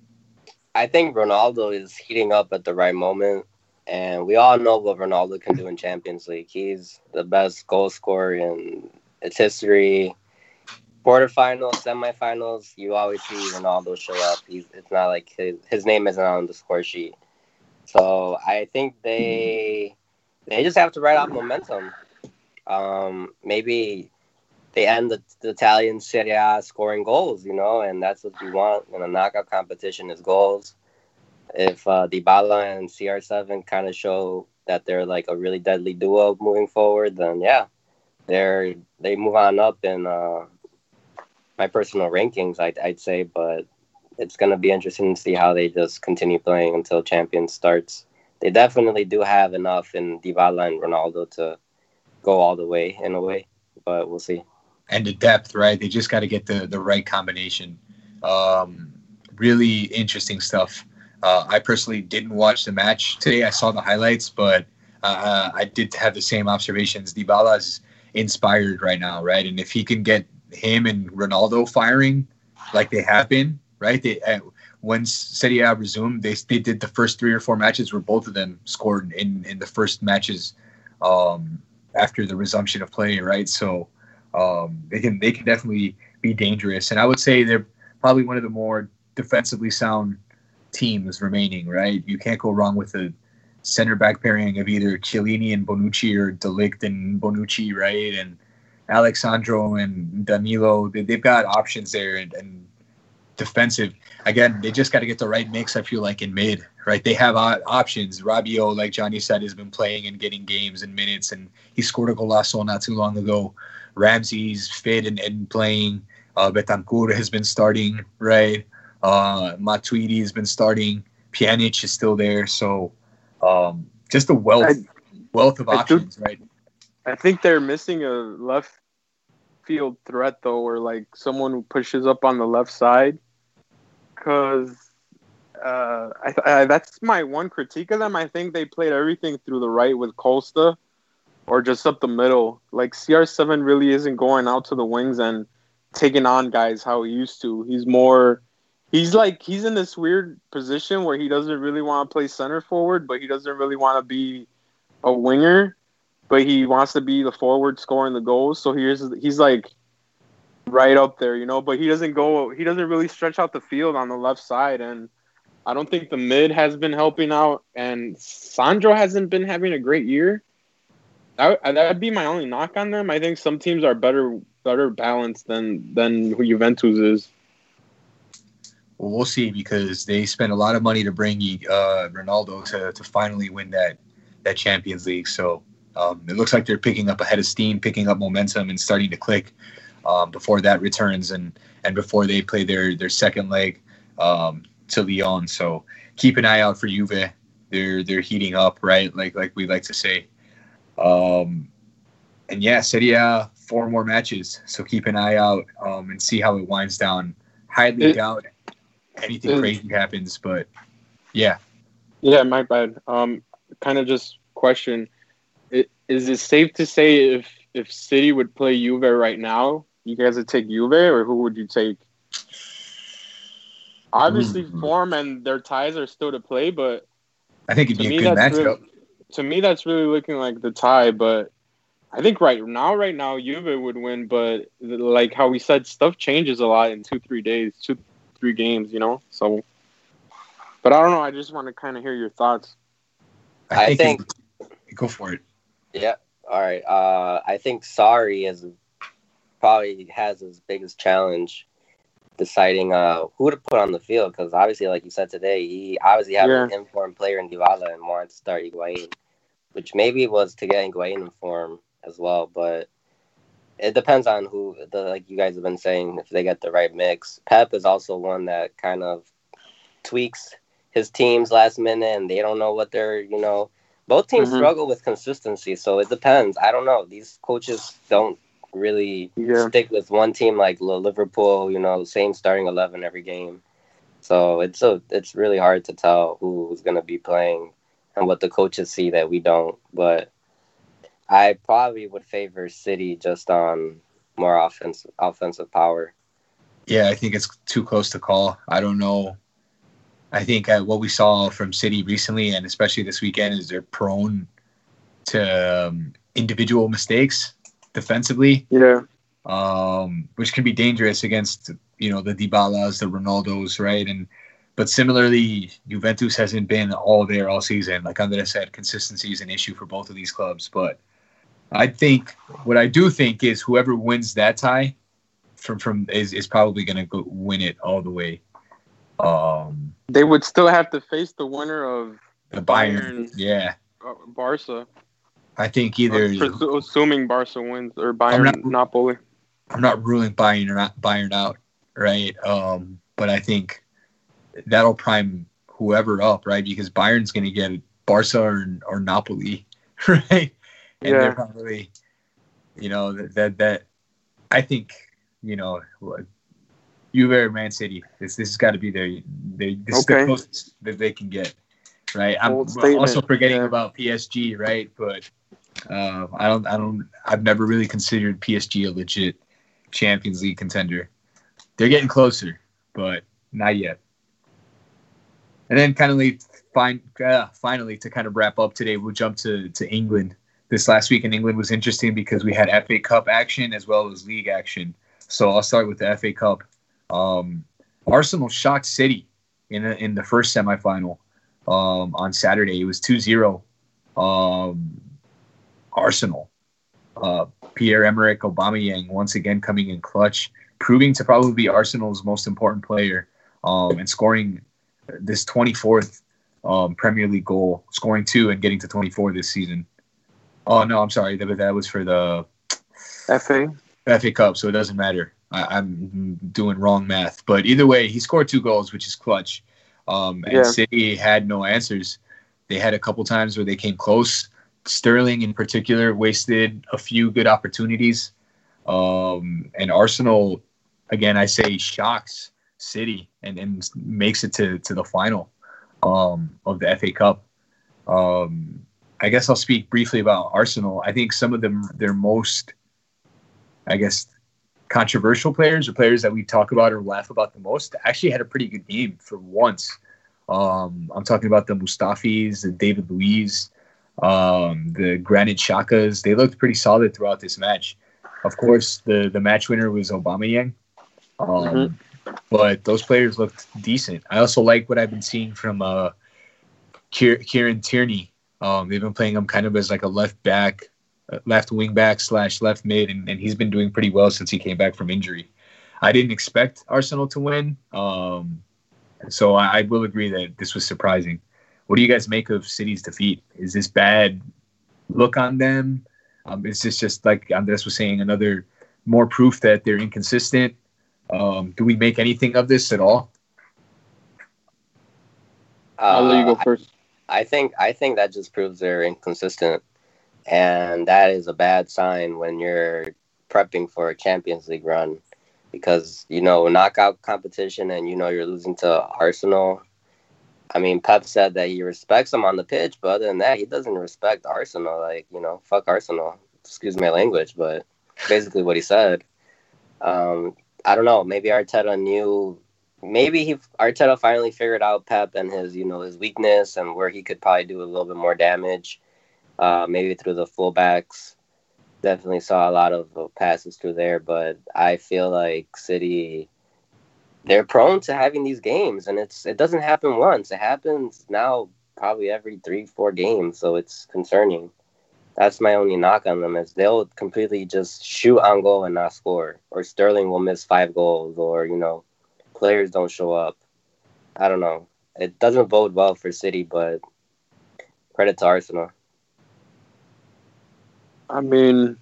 I think Ronaldo is heating up at the right moment, and we all know what Ronaldo can do in Champions League. He's the best goal scorer in its history. Quarterfinals, semifinals, you always see Ronaldo show up. He's it's not like his his name isn't on the score sheet. So I think they they just have to ride out momentum. Um, maybe they end the, the Italian Serie A scoring goals, you know, and that's what you want in a knockout competition is goals. If uh, Dybala and CR7 kind of show that they're like a really deadly duo moving forward, then yeah, they're they move on up in uh, my personal rankings, I'd, I'd say. But it's gonna be interesting to see how they just continue playing until Champions starts. They definitely do have enough in Dybala and Ronaldo to go all the way in a way, but we'll see. and the depth, right? They just got to get the the right combination. Um, really interesting stuff. Uh, I personally didn't watch the match today. I saw the highlights, but uh, I did have the same observations. Dybala is inspired right now, right? And if he can get him and Ronaldo firing like they have been, right? They uh, when Serie A resumed, they they did the first three or four matches where both of them scored in in the first matches um, after the resumption of play, right? So um, they can they can definitely be dangerous, and I would say they're probably one of the more defensively sound teams remaining. Right, you can't go wrong with a center back pairing of either Chiellini and Bonucci or De Ligt and Bonucci, right? And Alex Sandro and Danilo, they, have got options there and, and defensive. Again, they just got to get the right mix. I feel like in mid, right? They have options. Rabiot, like Johnny said, has been playing and getting games and minutes, and he scored a golazo not too long ago. Ramsey's fit and, and playing. Uh, Bentancur has been starting, right? Uh, Matuidi has been starting. Pjanic is still there. So um, just a wealth, I, wealth of I options, do, right? I think they're missing a left field threat though, or like someone who pushes up on the left side. Because uh, I, I, that's my one critique of them. I think they played everything through the right with Costa, or just up the middle. Like CR7 really isn't going out to the wings and taking on guys how he used to. He's more he's like he's in this weird position where he doesn't really want to play center forward, but he doesn't really want to be a winger, but he wants to be the forward scoring the goals. So here's he's like right up there, you know, but he doesn't go he doesn't really stretch out the field on the left side and I don't think the mid has been helping out and Sandro hasn't been having a great year. That that'd be my only knock on them. I think some teams are better better balanced than than who Juventus is. Well, we'll see because they spent a lot of money to bring uh, Ronaldo to, to finally win that that Champions League. So um, it looks like they're picking up a head of steam, picking up momentum, and starting to click um, before that returns and and before they play their their second leg um, to Lyon. So keep an eye out for Juve. They're they're heating up, right? Like like we like to say. Um, and yeah, Serie A, four more matches. So keep an eye out um, and see how it winds down. Highly it, doubt anything crazy happens, but yeah. Yeah, my bad. Um, kind of just question: Is it safe to say if if City would play Juve right now, you guys would take Juve, or who would you take? Obviously, mm-hmm. form and their ties are still to play, but I think it'd be a good matchup. Really, to me, that's really looking like the tie, but I think right now, right now, Juve would win, but like how we said, stuff changes a lot in two, three days, two, three games, you know. So, but I don't know. I just want to kind of hear your thoughts. I, think, go for it. Yeah. All right. Uh, I think Sarri is probably has his biggest challenge deciding uh, who to put on the field because obviously, like you said today, he obviously had yeah. an informed player in Dybala and wanted to start Higuain, which maybe was to get Higuain in form as well. But it depends on who the like you guys have been saying if they get the right mix. Pep is also one that kind of tweaks his teams last minute and they don't know what they're you know both teams mm-hmm. struggle with consistency so it depends i don't know these coaches don't really yeah. stick with one team like liverpool you know same starting 11 every game so it's a it's really hard to tell who's going to be playing and what the coaches see that we don't but I probably would favor City just on more offensive offensive power. Yeah, I think it's too close to call. I don't know. I think uh, what we saw from City recently, and especially this weekend, is they're prone to um, individual mistakes defensively. Yeah. Um, which can be dangerous against you know the Dybalas, the Ronaldos, right? And but similarly, Juventus hasn't been all there all season. Like Andres said, consistency is an issue for both of these clubs, but I think what I do think is whoever wins that tie from from is, is probably going to win it all the way. Um, they would still have to face the winner of the Bayern. Bayern yeah, uh, Barca. I think either assuming Barca wins or Bayern not, Napoli. I'm not ruling Bayern or not Bayern out, right? Um, but I think that'll prime whoever up, right? Because Bayern's going to get Barca or, or Napoli, right? and yeah. they're probably, you know, that that, that I think, you know, Juve or Man City. This this has got to be their they this okay. is the closest that they can get, right? I'm also forgetting yeah. about PSG, right? But uh, I don't I don't I've never really considered PSG a legit Champions League contender. They're getting closer, but not yet. And then kind of fine, uh, finally to kind of wrap up today, we'll jump to to England this last week in England was interesting because we had FA Cup action as well as league action. So I'll start with the FA Cup. Um, Arsenal shocked City in a, in the first semifinal. um, on Saturday. It was 2-0 um, Arsenal. Uh, Pierre Emerick Aubameyang once again coming in clutch, proving to probably be Arsenal's most important player um, and scoring this 24th um, Premier League goal, scoring two and getting to 24 this season. Oh no, I'm sorry, that, that was for the FA FA Cup, so it doesn't matter. I, am doing wrong math, but either way, he scored two goals, which is clutch. Um, and yeah. City had no answers. They had a couple times where they came close. Sterling, in particular, wasted a few good opportunities. Um, and Arsenal, again, I say shocks City and, and makes it to, to the final um, of the FA Cup. Um, I guess I'll speak briefly about Arsenal. I think some of them, their most, I guess, controversial players or players that we talk about or laugh about the most actually had a pretty good game for once. Um, I'm talking about the Mustafis, the David Luiz, um, the Granit Xhakas. They looked pretty solid throughout this match. Of course, the the match winner was Aubameyang. Um, mm-hmm but those players looked decent. I also like what I've been seeing from uh, Kieran Tierney. Um, they've been playing him kind of as like a left back, left wing back slash left mid, and, and he's been doing pretty well since he came back from injury. I didn't expect Arsenal to win, um, so I, I will agree that this was surprising. What do you guys make of City's defeat? Is this bad look on them? Um, is this just like Andres was saying, another more proof that they're inconsistent? Um, do we make anything of this at all? Uh, I'll let you go first. I, I think I think that just proves they're inconsistent, and that is a bad sign when you're prepping for a Champions League run, because you know knockout competition and you know you're losing to Arsenal. I mean, Pep said that he respects them on the pitch, but other than that, he doesn't respect Arsenal. Like you know, fuck Arsenal. Excuse my language, but basically what he said. Um, I don't know. Maybe Arteta knew. Maybe he Arteta finally figured out Pep and his you know his weakness and where he could probably do a little bit more damage. Uh, maybe through the fullbacks. Definitely saw a lot of passes through there, but I feel like City they're prone to having these games, and it's it doesn't happen once. It happens now probably every three four games, so it's concerning. That's my only knock on them is they'll completely just shoot on goal and not score, or Sterling will miss five goals, or you know, players don't show up. I don't know. It doesn't bode well for City, but credit to Arsenal. I mean,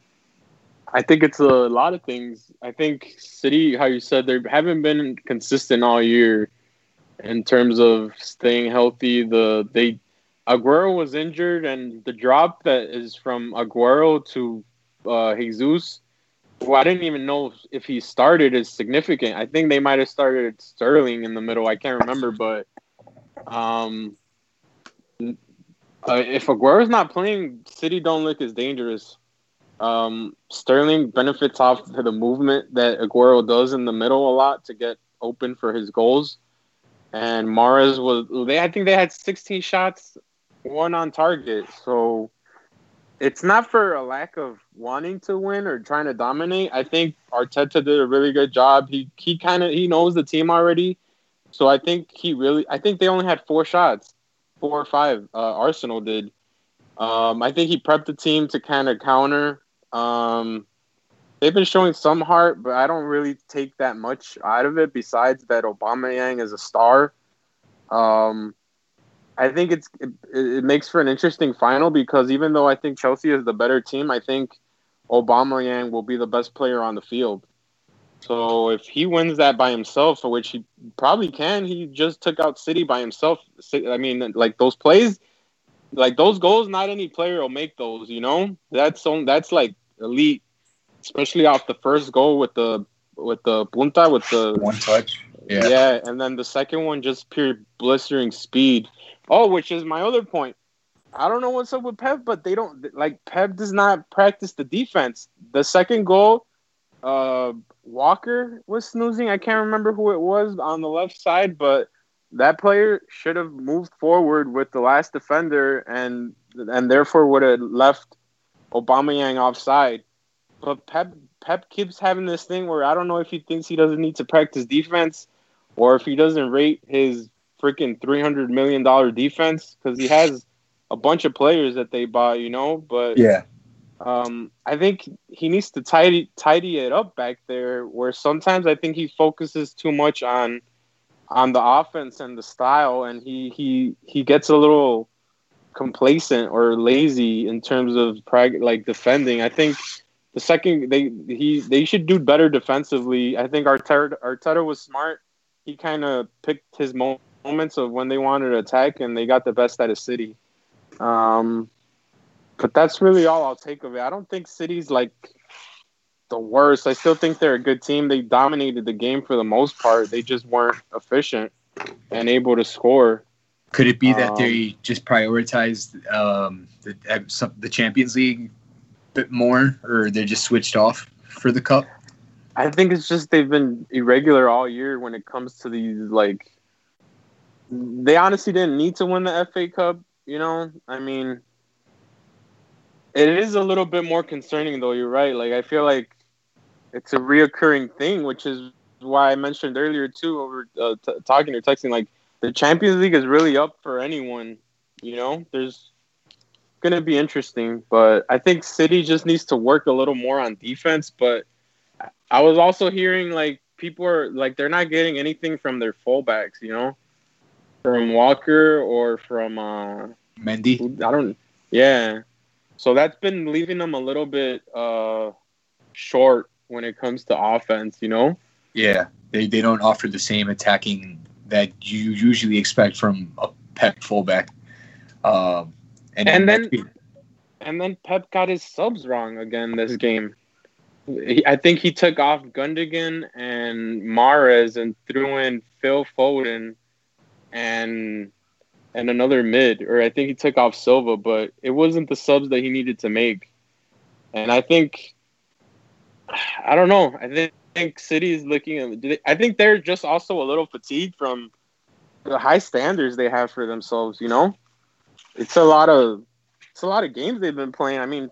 I think it's a lot of things. I think City, how you said, they haven't been consistent all year in terms of staying healthy. The they Aguero was injured, and the drop that is from Aguero to uh, Jesus, well, I didn't even know if he started is significant. I think they might have started Sterling in the middle. I can't remember, but um, uh, if Aguero's not playing, City don't look as dangerous. Um, Sterling benefits off to the movement that Aguero does in the middle a lot to get open for his goals. And Mahrez was they I think they had 16 shots one on target. So it's not for a lack of wanting to win or trying to dominate. I think Arteta did a really good job. He he kind of he knows the team already. So I think he really I think they only had four shots, four or five. Uh, Arsenal did. Um, I think he prepped the team to kind of counter. Um, they've been showing some heart, but I don't really take that much out of it. Besides that, Aubameyang is a star. Um, I think it's it, it, makes for an interesting final because even though I think Chelsea is the better team, I think Aubameyang will be the best player on the field. So if he wins that by himself, for which he probably can, he just took out City by himself. I mean, like those plays, like those goals, not any player will make those. You know, that's on, that's like elite, especially off the first goal with the with the punta with the one touch. Yeah. yeah, and then the second one just pure blistering speed. Oh, which is my other point. I don't know what's up with Pep, but they don't like Pep does not practice the defense. The second goal, uh, Walker was snoozing. I can't remember who it was on the left side, but that player should have moved forward with the last defender and and therefore would have left Aubameyang offside. But Pep Pep keeps having this thing where I don't know if he thinks he doesn't need to practice defense or if he doesn't rate his freaking three hundred million dollar defense because he has a bunch of players that they bought, you know. But Yeah. um, I think he needs to tidy tidy it up back there. Where sometimes I think he focuses too much on on the offense and the style, and he he he gets a little complacent or lazy in terms of like defending. I think the second they he they should do better defensively. I think Arteta Arteta was smart. He kind of picked his mo- moments of when they wanted to attack, and they got the best out of City. Um, but that's really all I'll take of it. I don't think City's like the worst. I still think they're a good team. They dominated the game for the most part. They just weren't efficient and able to score. Could it be that Um, they just prioritized um, the uh, some, the Champions League a bit more, or they just switched off for the cup? I think it's just they've been irregular all year when it comes to these like they honestly didn't need to win the FA Cup, you know? I mean it is a little bit more concerning though, you're right. Like I feel like it's a reoccurring thing, which is why I mentioned earlier too over uh, t- talking or texting like the Champions League is really up for anyone, you know? There's going to be interesting, but I think City just needs to work a little more on defense, but I was also hearing like people are like they're not getting anything from their fullbacks, you know, from Walker or from uh Mendy. I don't yeah. So that's been leaving them a little bit uh short when it comes to offense, you know? Yeah, they, they don't offer the same attacking that you usually expect from a Pep fullback. Um, and, And then- And then Pep got his subs wrong again this game. He, I think he took off Gundogan and Mahrez and threw in Phil Foden and and another mid, or I think he took off Silva, but it wasn't the subs that he needed to make. And I think I don't know. I think, think City is looking do they- I think they're just also a little fatigued from the high standards they have for themselves. You know, it's a lot of it's a lot of games they've been playing. I mean,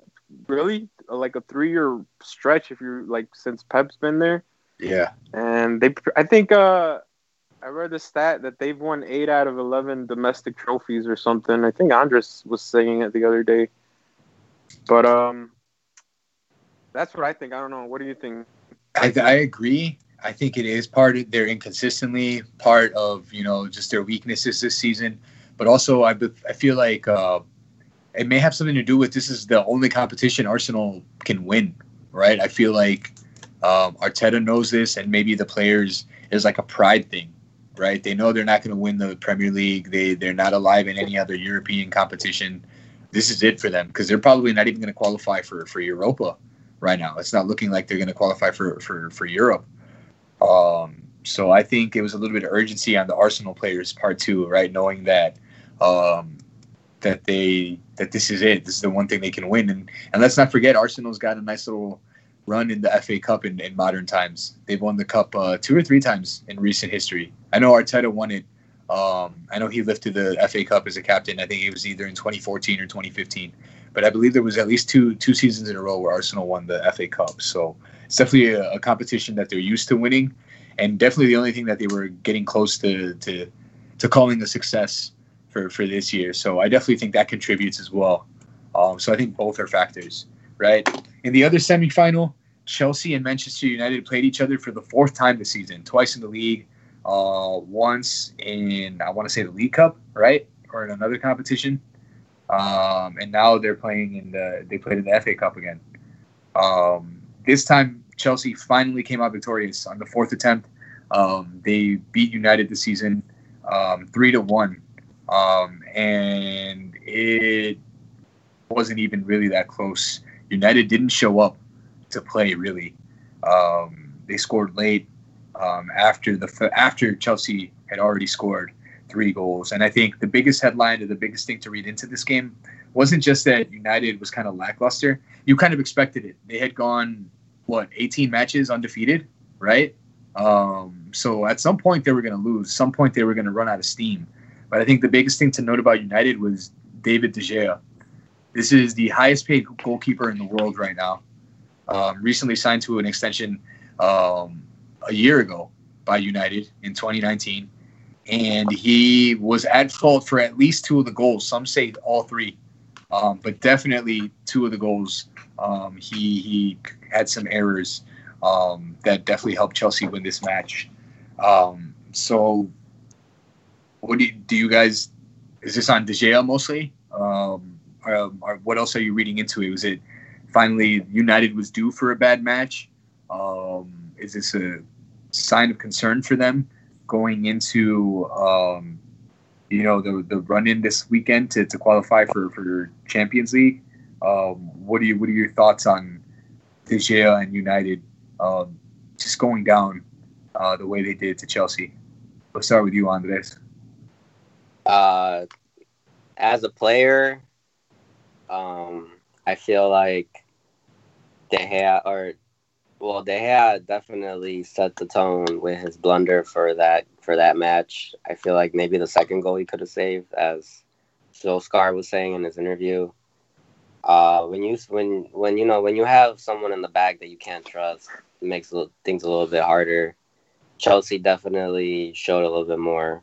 really, like a three year stretch if you're like since Pep's been there, yeah, and they. I think uh, I read the stat that they've won eight out of eleven domestic trophies or something. I think Andres was saying it the other day, but um, that's what I think. I don't know. What do you think? I, I agree. I think it is part of their inconsistently, part of you know just their weaknesses this season, but also I I feel like uh, it may have something to do with this is the only competition Arsenal can win, right? I feel like um, Arteta knows this, and maybe the players is like a pride thing, right? They know they're not going to win the Premier League. They they're not alive in any other European competition. This is it for them because they're probably not even going to qualify for for Europa right now. It's not looking like they're going to qualify for for for Europe. Um, so I think it was a little bit of urgency on the Arsenal players' part too, right? Knowing that um, that they that this is it. This is the one thing they can win. And and let's not forget, Arsenal's got a nice little run in the FA Cup in, in modern times. They've won the cup uh, two or three times in recent history. I know Arteta won it. Um, I know he lifted the FA Cup as a captain. I think it was either in 2014 or 2015. But I believe there was at least two two seasons in a row where Arsenal won the FA Cup. So it's definitely a, a competition that they're used to winning, and definitely the only thing that they were getting close to to to calling a success for for this year. So I definitely think that contributes as well. Um, so I think both are factors, right? In the other semifinal, Chelsea and Manchester United played each other for the fourth time this season, twice in the league, uh, once in I want to say the League Cup, right, or in another competition, um, and now they're playing in the they played in the FA Cup again. Um, this time, Chelsea finally came out victorious on the fourth attempt. Um, they beat United this season um, three to one, um, and it wasn't even really that close. United didn't show up to play really. Um, they scored late um, after the after Chelsea had already scored three goals, and I think the biggest headline or the biggest thing to read into this game wasn't just that United was kind of lackluster. You kind of expected it. They had gone what 18 matches undefeated, right? Um, so at some point they were going to lose. Some point they were going to run out of steam. But I think the biggest thing to note about United was David De Gea. This is the highest paid goalkeeper in the world right now. Um, recently signed to an extension um, a year ago by United in 2019. and he was at fault for at least two of the goals. Some say all three, um, but definitely two of the goals. Um, he he had some errors um, that definitely helped Chelsea win this match. Um, so, what do you, do you guys? Is this on De Gea mostly? Um, or, or what else are you reading into it? Was it finally United was due for a bad match? Um, is this a sign of concern for them going into um, you know the the run in this weekend to, to qualify for for Champions League? Um, what are you what are your thoughts on De Gea and United um, just going down uh, the way they did to Chelsea? Let's start with you, Andres. Uh, as a player, um, I feel like De Gea or well, De Gea definitely set the tone with his blunder for that for that match. I feel like maybe the second goal he could have saved, as Solskjaer was saying in his interview. Uh, when you when when you know when you have someone in the back that you can't trust, it makes things a little bit harder. Chelsea definitely showed a little bit more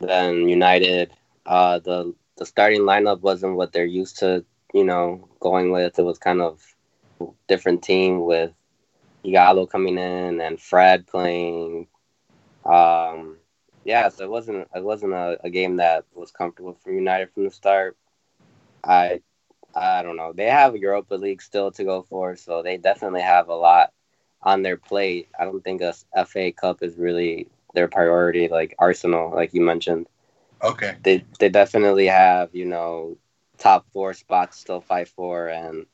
than United. Uh, the the starting lineup wasn't what they're used to, you know, going with. It was kind of different team with Ighalo coming in and Fred playing. Um, yeah, so it wasn't it wasn't a, a game that was comfortable for United from the start. I I don't know. They have Europa League still to go for, so they definitely have a lot on their plate. I don't think a FA Cup is really their priority, like Arsenal, like you mentioned. Okay. They they definitely have you know top four spots still fight for, and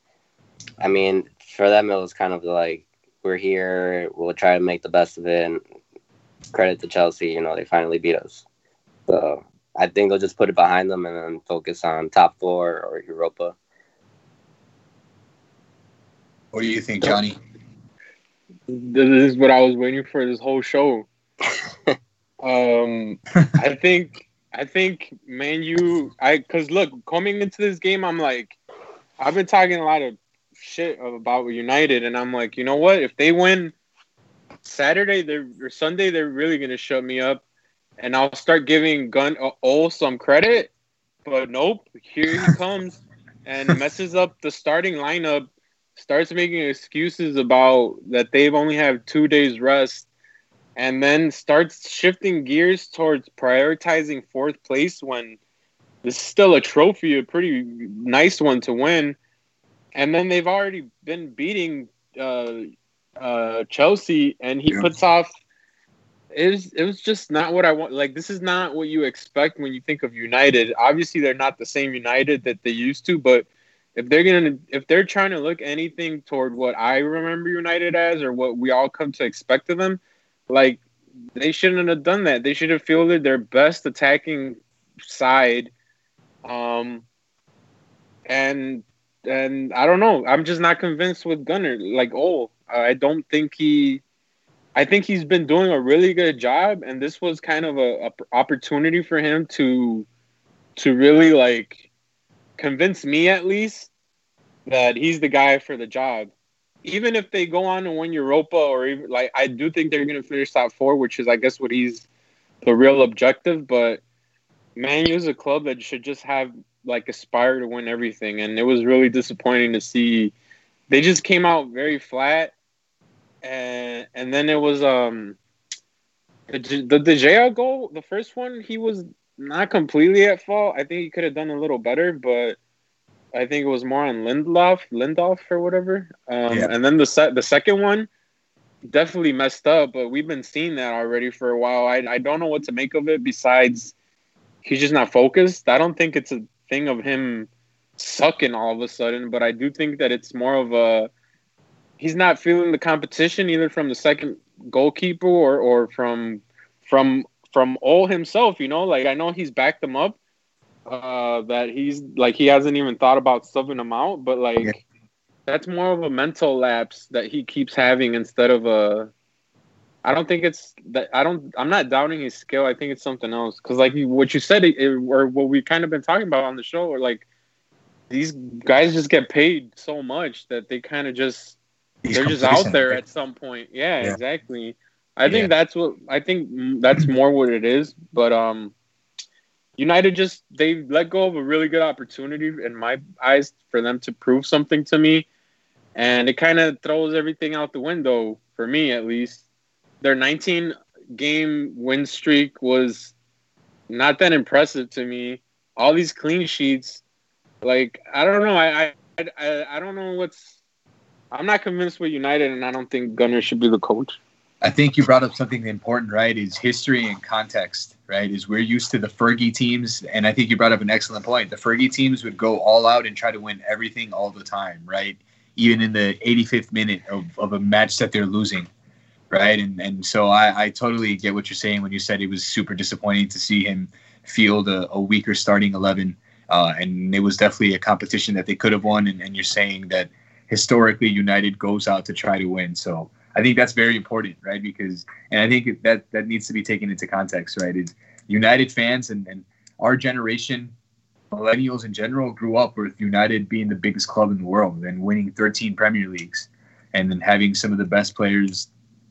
I mean for them it was kind of like we're here, we'll try to make the best of it. And credit to Chelsea, you know they finally beat us. So I think they'll just put it behind them and then focus on top four or Europa. What do you think, Johnny? This is what I was waiting for this whole show. um, I think I think Man U. I because look, coming into this game, I'm like, I've been talking a lot of shit about United, and I'm like, you know what? If they win Saturday, they're or Sunday, they're really gonna shut me up, and I'll start giving Gun uh, all some credit. But nope, here he comes and messes up the starting lineup starts making excuses about that they've only have two days rest and then starts shifting gears towards prioritizing fourth place when this is still a trophy, a pretty nice one to win. And then they've already been beating uh, uh, Chelsea, and he yeah. puts off. It was, it was just not what I want. Like, this is not what you expect when you think of United. Obviously, they're not the same United that they used to, but if they're gonna if they're trying to look anything toward what I remember United as or what we all come to expect of them, like they shouldn't have done that. They should have fielded their best attacking side. Um and and I don't know. I'm just not convinced with Gunnar. Like, oh, I don't think he I think he's been doing a really good job and this was kind of a, a opportunity for him to to really like convince me at least that he's the guy for the job. Even if they go on and win Europa, or even like I do think they're going to finish top four, which is I guess what he's the real objective. But Man U is a club that should just have like aspire to win everything, and it was really disappointing to see. They just came out very flat, and and then it was um the the, the JL goal, the first one, he was not completely at fault. I think he could have done a little better, but I think it was more on Lindelof, Lindelof or whatever. Um, yeah. And then the set, the second one, definitely messed up. But we've been seeing that already for a while. I I don't know what to make of it. Besides, he's just not focused. I don't think it's a thing of him sucking all of a sudden, but I do think that it's more of a he's not feeling the competition either from the second goalkeeper or or from from from all himself, you know, like I know he's backed them up. Uh, that he's like he hasn't even thought about subbing them out, but like yeah. that's more of a mental lapse that he keeps having instead of a. I don't think it's that. I don't. I'm not doubting his skill. I think it's something else. Because like what you said, it, or what we've kind of been talking about on the show, or like these guys just get paid so much that they kind of just He's they're just out there at some point. Yeah, yeah, exactly. I think Yeah. that's what I think that's more what it is. But um, United just they let go of a really good opportunity in my eyes for them to prove something to me, and it kind of throws everything out the window for me at least. Their 19 game win streak was not that impressive to me. All these clean sheets, like I don't know, I I I, I don't know what's. I'm not convinced with United, and I don't think Gunnar should be the coach. I think you brought up something important, right? Is history and context, right? Is we're used to the Fergie teams, and I think you brought up an excellent point. The Fergie teams would go all out and try to win everything all the time, right? Even in the 85th minute of, of a match that they're losing, right? And and so I, I totally get what you're saying when you said it was super disappointing to see him field a, a weaker starting 11. Uh, and it was definitely a competition that they could have won. And, and you're saying that historically United goes out to try to win. So I think that's very important, right? Because, and I think that that needs to be taken into context, right? United fans and, and our generation, millennials in general, grew up with United being the biggest club in the world and winning 13 Premier Leagues and then having some of the best players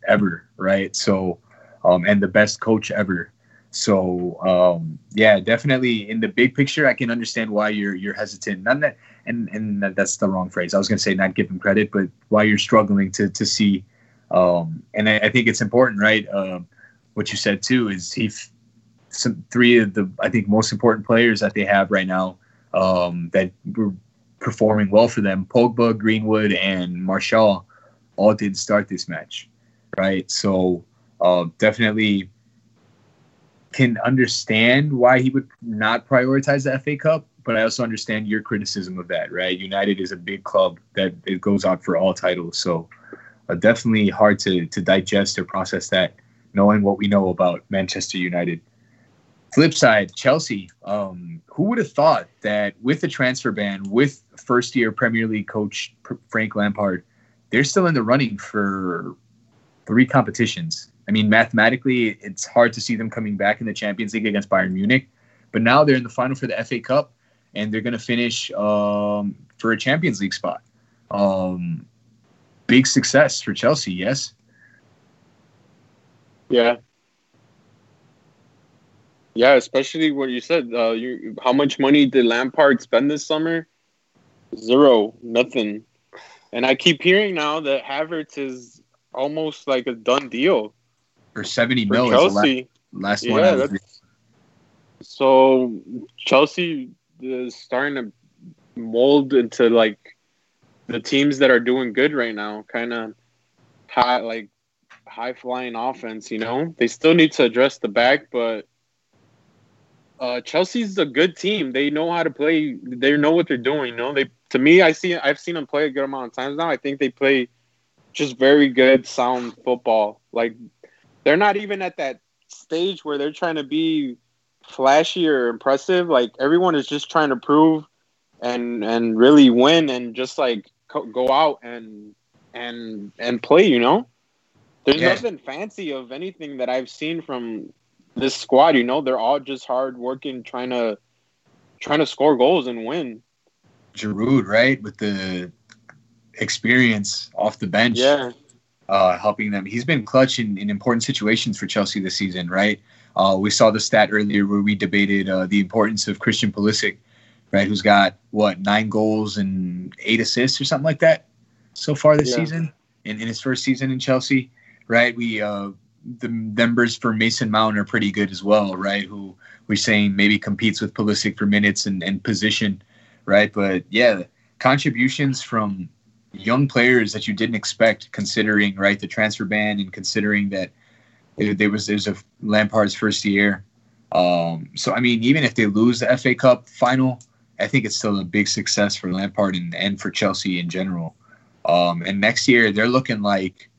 ever, right? So, um, and the best coach ever. So, um, yeah, definitely in the big picture, I can understand why you're you're hesitant. Not that, and and that- that's the wrong phrase. I was to say not give him credit, but why you're struggling to to see um, and I, I think it's important, right? Um, what you said too is he, f- some three of the I think most important players that they have right now um, that were performing well for them, Pogba, Greenwood, and Martial, all did start this match, right? So uh, definitely can understand why he would not prioritize the FA Cup, but I also understand your criticism of that, right? United is a big club that it goes out for all titles, so uh, definitely hard to to digest or process that, knowing what we know about Manchester United. Flip side, Chelsea. Um, who would have thought that with the transfer ban, with first year Premier League coach Frank Lampard, they're still in the running for three competitions. I mean, mathematically, it's hard to see them coming back in the Champions League against Bayern Munich, but now they're in the final for the FA Cup, and they're going to finish um, for a Champions League spot. Um, big success for Chelsea, yes. Yeah. Yeah, especially what you said. Uh, you, how much money did Lampard spend this summer? Zero, nothing. And I keep hearing now that Havertz is almost like a done deal For seventy for mil is the la- Chelsea. last Yeah, one. So Chelsea is starting to mold into like the teams that are doing good right now, kind of high like high flying offense. You know, they still need to address the back, but uh, Chelsea's a good team. They know how to play. They know what they're doing. You know, they to me, I see. I've seen them play a good amount of times now. I think they play just very good, sound football. Like they're not even at that stage where they're trying to be flashy or impressive. Like everyone is just trying to prove and and really win and just like co- go out and and and play. You know, there's Yeah. nothing fancy of anything that I've seen from this squad. You know, they're all just hard working, trying to trying to score goals and win. Giroud, right, with the experience off the bench, Yeah, uh, helping them. He's been clutch in, in important situations for Chelsea this season, right? Uh, we saw the stat earlier where we debated uh, the importance of Christian Pulisic, right, who's got what nine goals and eight assists or something like that so far this Yeah. season in, in his first season in Chelsea, right? We uh, the numbers for Mason Mount are pretty good as well, right? Who we're saying maybe competes with Pulisic for minutes and, and position, right? But yeah, contributions from young players that you didn't expect, considering right the transfer ban and considering that there was there's a Lampard's first year. Um, so I mean, even if they lose the FA Cup final, I think it's still a big success for Lampard and, and for Chelsea in general. Um, and next year they're looking like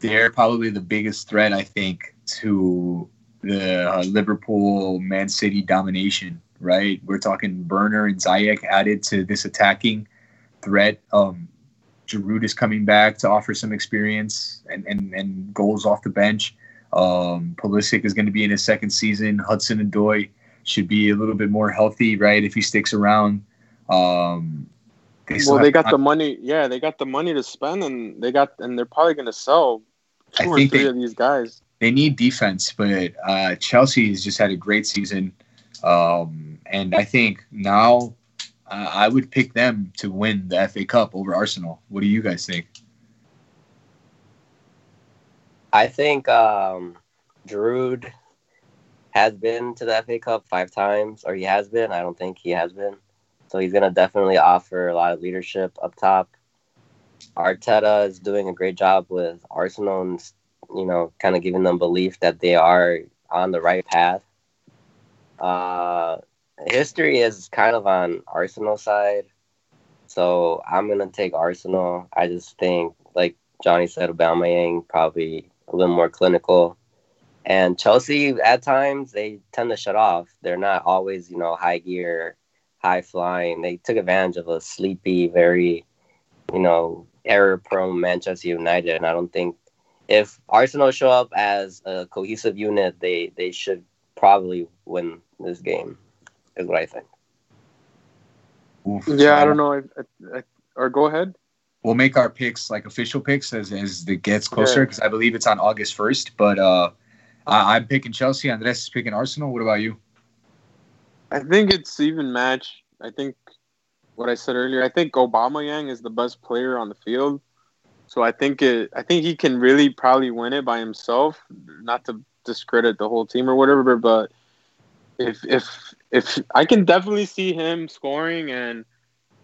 they're probably the biggest threat, I think, to the uh, Liverpool Man City domination. Right, we're talking Werner and Ziyech added to this attacking threat. Um, Giroud is coming back to offer some experience and, and, and goals off the bench. Um, Pulisic is going to be in his second season. Hudson-Odoi should be a little bit more healthy, right? If he sticks around. Um, well, they got time- the money. Yeah, they got the money to spend, and they got, and they're probably going to sell two I or three they, of these guys. they need defense, but uh, Chelsea has just had a great season, um, and I think now uh, I would pick them to win the FA Cup over Arsenal. What do you guys think? I think um, Giroud has been to the FA Cup five times, or he has been. I don't think he has been. So he's going to definitely offer a lot of leadership up top. Arteta is doing a great job with Arsenal and, you know, kind of giving them belief that they are on the right path. Uh, history is kind of on Arsenal side. So I'm to take Arsenal. I just think, like Johnny said, Aubameyang probably a little more clinical. And Chelsea, at times, they tend to shut off. They're not always, you know, high gear, high flying. They took advantage of a sleepy, very, you know, error prone Manchester United. And I don't think if Arsenal show up as a cohesive unit, they, they should probably win this game, is what I think. Oof, Yeah, I don't know. I, I, I, or go ahead. We'll make our picks like official picks as as it gets closer Yeah. because I believe it's on August first. But uh, I, I'm picking Chelsea. Andres is picking Arsenal. What about you? I think it's even match. I think what I said earlier. I think Aubameyang is the best player on the field. So I think it. I think he can really probably win it by himself. Not to discredit the whole team or whatever, but if if if I can definitely see him scoring and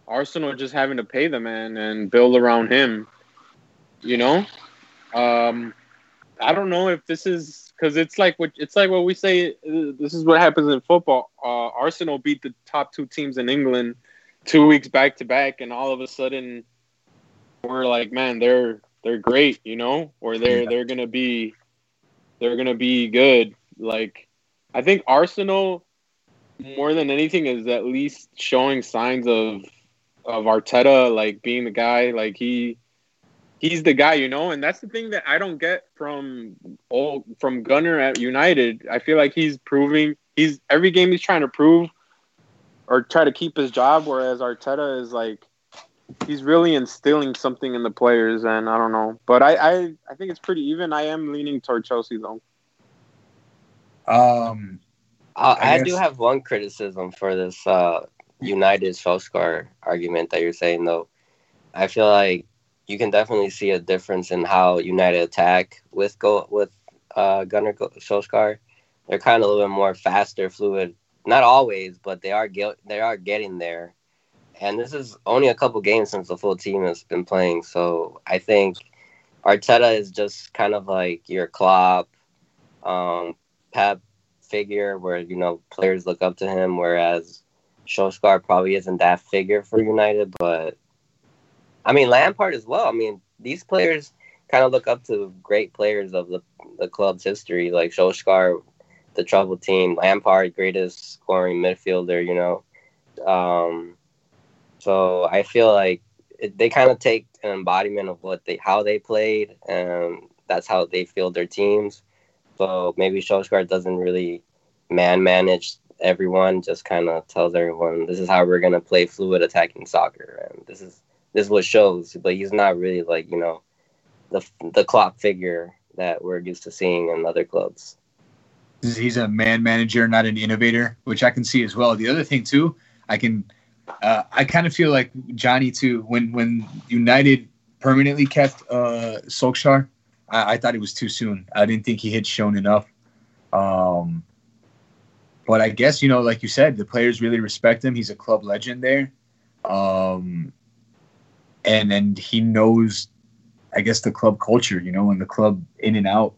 Arsenal just having to pay the man and build around him. You know, um, I don't know if this is because it's like what it's like what we say. This is what happens in football. Uh, Arsenal beat the top two teams in England two weeks back to back, and all of a sudden we're like, man, they're they're great, you know, or they're they're gonna be they're gonna be good. Like I think Arsenal more than anything is at least showing signs of of Arteta like being the guy. Like he he's the guy, you know, and that's the thing that I don't get from all from Gunnar at United. I feel like he's proving he's every game he's trying to prove or try to keep his job, whereas Arteta is like he's really instilling something in the players, and I don't know, but I I, I think it's pretty even. I am leaning toward Chelsea though. Um, Uh, I I, do have one criticism for this uh, United Solskjaer argument that you're saying, though. I feel like you can definitely see a difference in how United attack with go with uh, Gunnar Solskjaer. They're kind of a little bit more faster, fluid. Not always, but they are get, they are getting there. And this is only a couple games since the full team has been playing, so I think Arteta is just kind of like your Klopp, um, Pep figure where you know players look up to him, whereas Solskjaer probably isn't that figure for United. But I mean Lampard as well. I mean these players kind of look up to great players of the the club's history, like Solskjaer, the treble team, Lampard, greatest scoring midfielder. You know, um, so I feel like it, they kind of take an embodiment of what they how they played, and that's how they field their teams. So maybe Solskjaer doesn't really man manage everyone, just kind of tells everyone this is how we're gonna play fluid attacking soccer, and this is this is what shows. But he's not really like you know the the Klopp figure that we're used to seeing in other clubs. he's a man manager, not an innovator, which I can see as well. The other thing too, I can, uh, I kind of feel like Johnny too. When when United permanently kept uh, Solskjaer, I, I thought it was too soon. I didn't think he had shown enough. Um, but I guess you know, like you said, the players really respect him. He's a club legend there, um, and and he knows, I guess, the club culture. You know, and the club in and out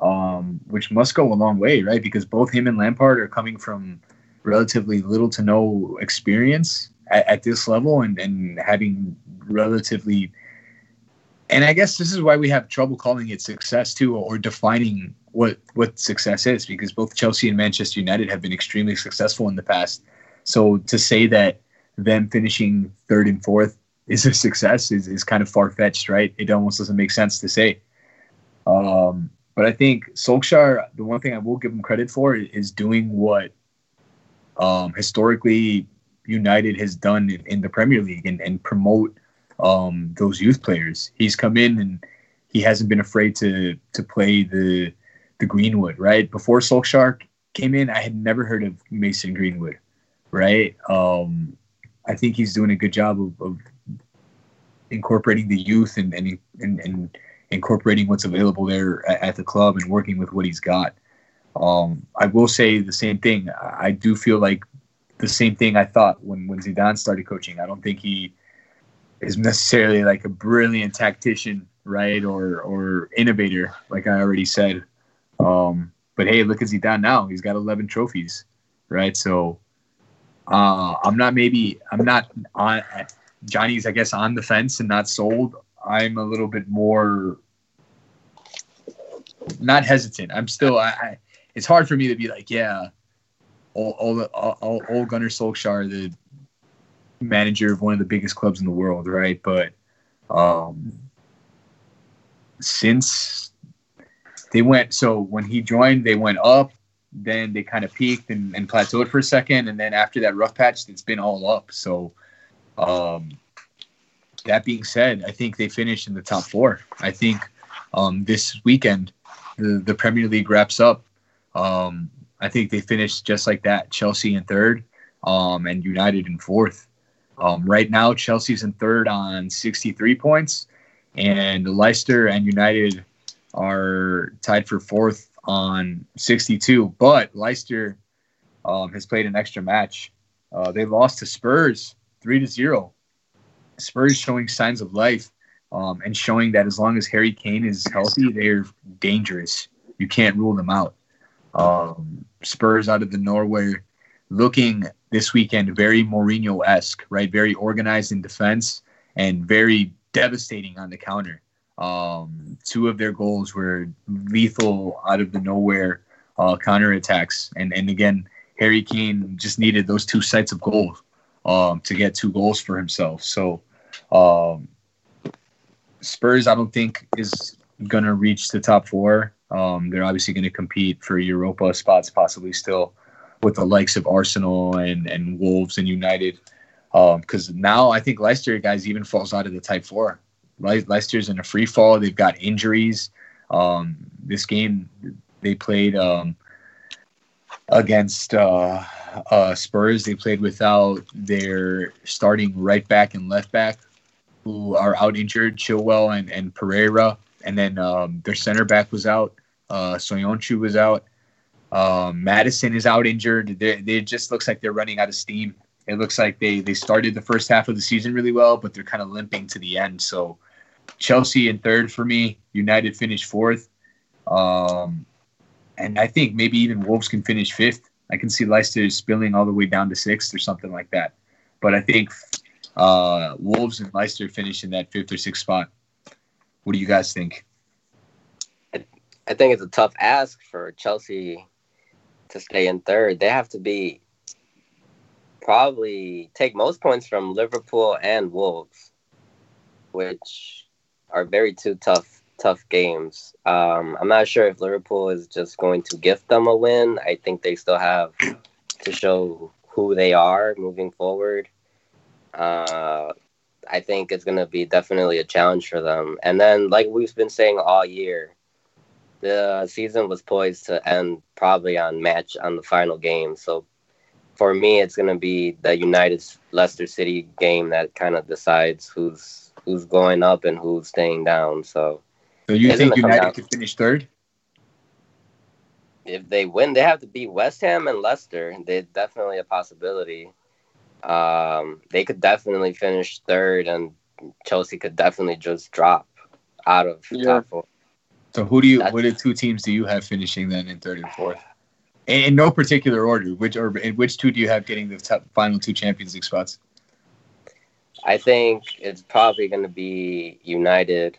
um, which must go a long way, right? Because both him and Lampard are coming from relatively little to no experience at, at this level and, and having relatively. And I guess this is why we have trouble calling it success too, or defining what what success is, because both Chelsea and Manchester United have been extremely successful in the past. So to say that them finishing third and fourth is a success is, is kind of far fetched, right? It almost doesn't make sense to say. Um, but I think Solskjaer, the one thing I will give him credit for is doing what um, historically United has done in, in the Premier League and, and promote um, those youth players. He's come in and he hasn't been afraid to to play the the Greenwood, right? Before Solskjaer came in, I had never heard of Mason Greenwood, right? Um, I think he's doing a good job of, of incorporating the youth and, and and, and incorporating what's available there at, at, the club and working with what he's got. Um, I will say the same thing. I do feel like the same thing I thought when when Zidane started coaching. I don't think he is necessarily like a brilliant tactician, right, or or innovator, like I already said. Um, but hey, look at Zidane now. He's got 11 trophies, right? So uh, I'm not maybe I'm not on Johnny's I guess on the fence and not sold. I'm a little bit more not hesitant. I'm still I, I it's hard for me to be like yeah, all all all, all Gunnar Solskjaer the manager of one of the biggest clubs in the world, right? But um, since they went so when he joined, they went up then they kind of peaked and, and, plateaued for a second, and then after that rough patch, it's been all up. So, um, that being said, I think they finished in the top four. I think um, this weekend the the Premier League wraps up. Um, I think they finished just like that: Chelsea in third, um, and United in fourth. Um, right now, Chelsea's in third on 63 points, and Leicester and United are tied for fourth on 62. But Leicester um, has played an extra match. Uh, they lost to Spurs three to zero. Spurs showing signs of life um, and showing that as long as Harry Kane is healthy, they're dangerous. You can't rule them out. Um, Spurs out of the Norway looking this weekend very Mourinho esque, right? Very organized in defense and very devastating on the counter. Um, two of their goals were lethal out of the nowhere uh, counterattacks. And, and again, Harry Kane just needed those two sites of goals um, to get two goals for himself. So um, Spurs, I don't think, is going to reach the top four. Um, they're obviously going to compete for Europa spots, possibly still with the likes of Arsenal and, and Wolves and United. Because um, now I think Leicester, guys, even falls out of the type four. Le- Leicester's in a free fall. They've got injuries. Um, this game they played um, against uh, uh, Spurs. They played without their starting right back and left back, who are out injured, Chilwell and, and Pereira. And then um, their center back was out. Uh, Soyuncu was out. Um, Maddison is out injured. They, they just looks like they're running out of steam. It looks like they they started the first half of the season really well, but they're kind of limping to the end. So Chelsea in third for me. United finished fourth. Um, and I think maybe even Wolves can finish fifth. I can see Leicester spilling all the way down to sixth or something like that. But I think uh, Wolves and Leicester finish in that fifth or sixth spot. What do you guys think? I think it's a tough ask for Chelsea to stay in third. They have to be probably take most points from Liverpool and Wolves, which are very two tough tough games. Um, I'm not sure if Liverpool is just going to gift them a win. I think they still have to show who they are moving forward. Uh, I think it's going to be definitely a challenge for them. And then, like we've been saying all year, the season was poised to end probably on match on the final game. So for me, it's going to be the United Leicester City game that kind of decides who's who's going up and who's staying down. So, so you think United could finish third? If they win, they have to beat West Ham and Leicester. They're definitely a possibility. Um, they could definitely finish third, and Chelsea could definitely just drop out of yeah. top four. So, who do you? That's, what are two teams do you have finishing then in third and fourth? In, in no particular order. Which or in which two do you have getting the top, final two Champions League spots? I think it's probably going to be United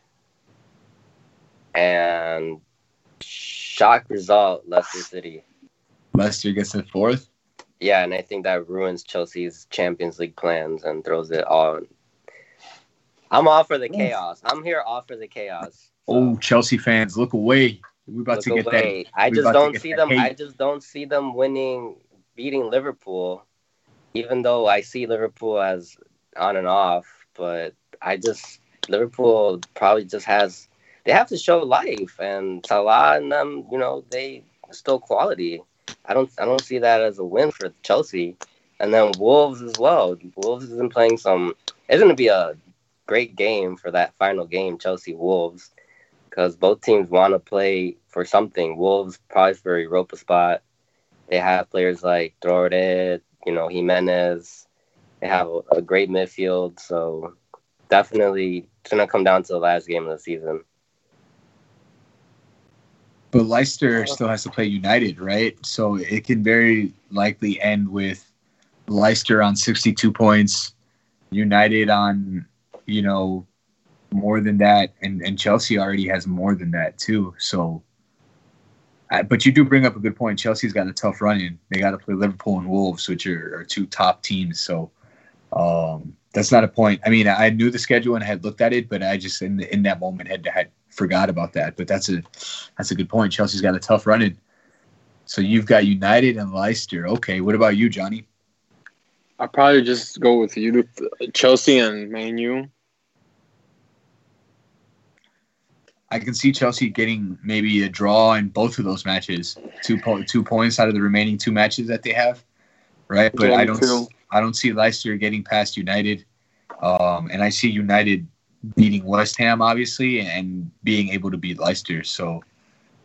and shock result Leicester City. Leicester gets in fourth. Yeah, and I think that ruins Chelsea's Champions League plans and throws it all. I'm all for the chaos. I'm here all for the chaos. Oh, Chelsea fans, look away. We're about look to get away. that. I just don't see them. I just don't see them winning, beating Liverpool. Even though I see Liverpool as on and off, but I just Liverpool probably just has they have to show life, and Salah and them, you know, they still quality. I don't I don't see that as a win for Chelsea. And then Wolves as well. Wolves has been playing some. It's going to be a great game for that final game, Chelsea Wolves, because both teams want to play for something. Wolves probably for a Europa spot. They have players like Traoré, you know, Jimenez. They have a, a great midfield, so definitely it's gonna come down to the last game of the season. But Leicester still has to play United, right? So it can very likely end with Leicester on 62 points, United on, you know, more than that, and, and Chelsea already has more than that too. So, uh, but you do bring up a good point. Chelsea's got a tough run in. They got to play Liverpool and Wolves, which are, are two top teams. So, um, that's not a point. I mean, I knew the schedule and I had looked at it, but I just in the, in that moment had had forgot about that. But that's a that's a good point. Chelsea's got a tough run in. So you've got United and Leicester. Okay, what about you, Johnny? I'll probably just go with you, Chelsea and Man U. I can see Chelsea getting maybe a draw in both of those matches, two po- two points out of the remaining two matches that they have, right? But I don't. I don't see Leicester getting past United, um, and I see United beating West Ham obviously and being able to beat Leicester. So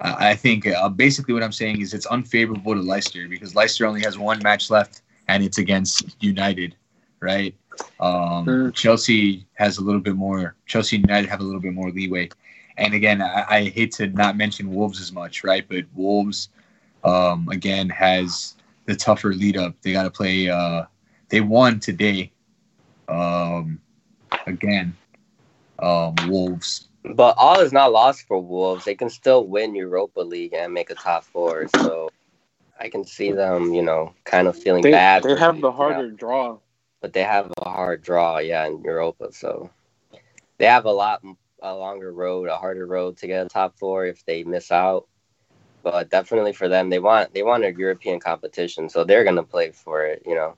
uh, I think uh, basically what I'm saying is it's unfavorable to Leicester because Leicester only has one match left and it's against United, right? Um, mm. Chelsea has a little bit more. Chelsea and United have a little bit more leeway. And again, I, I hate to not mention Wolves as much, right? But Wolves, um, again, has the tougher lead up. They got to play. Uh, they won today. Um, again, um, Wolves. But all is not lost for Wolves. They can still win Europa League and make a top four. So I can see them, you know, kind of feeling they, bad. They have the harder draw. But they have a hard draw, yeah, in Europa. So they have a lot, a longer road, a harder road to get a top four if they miss out. But definitely for them, they want they want a European competition, so they're gonna play for it, you know.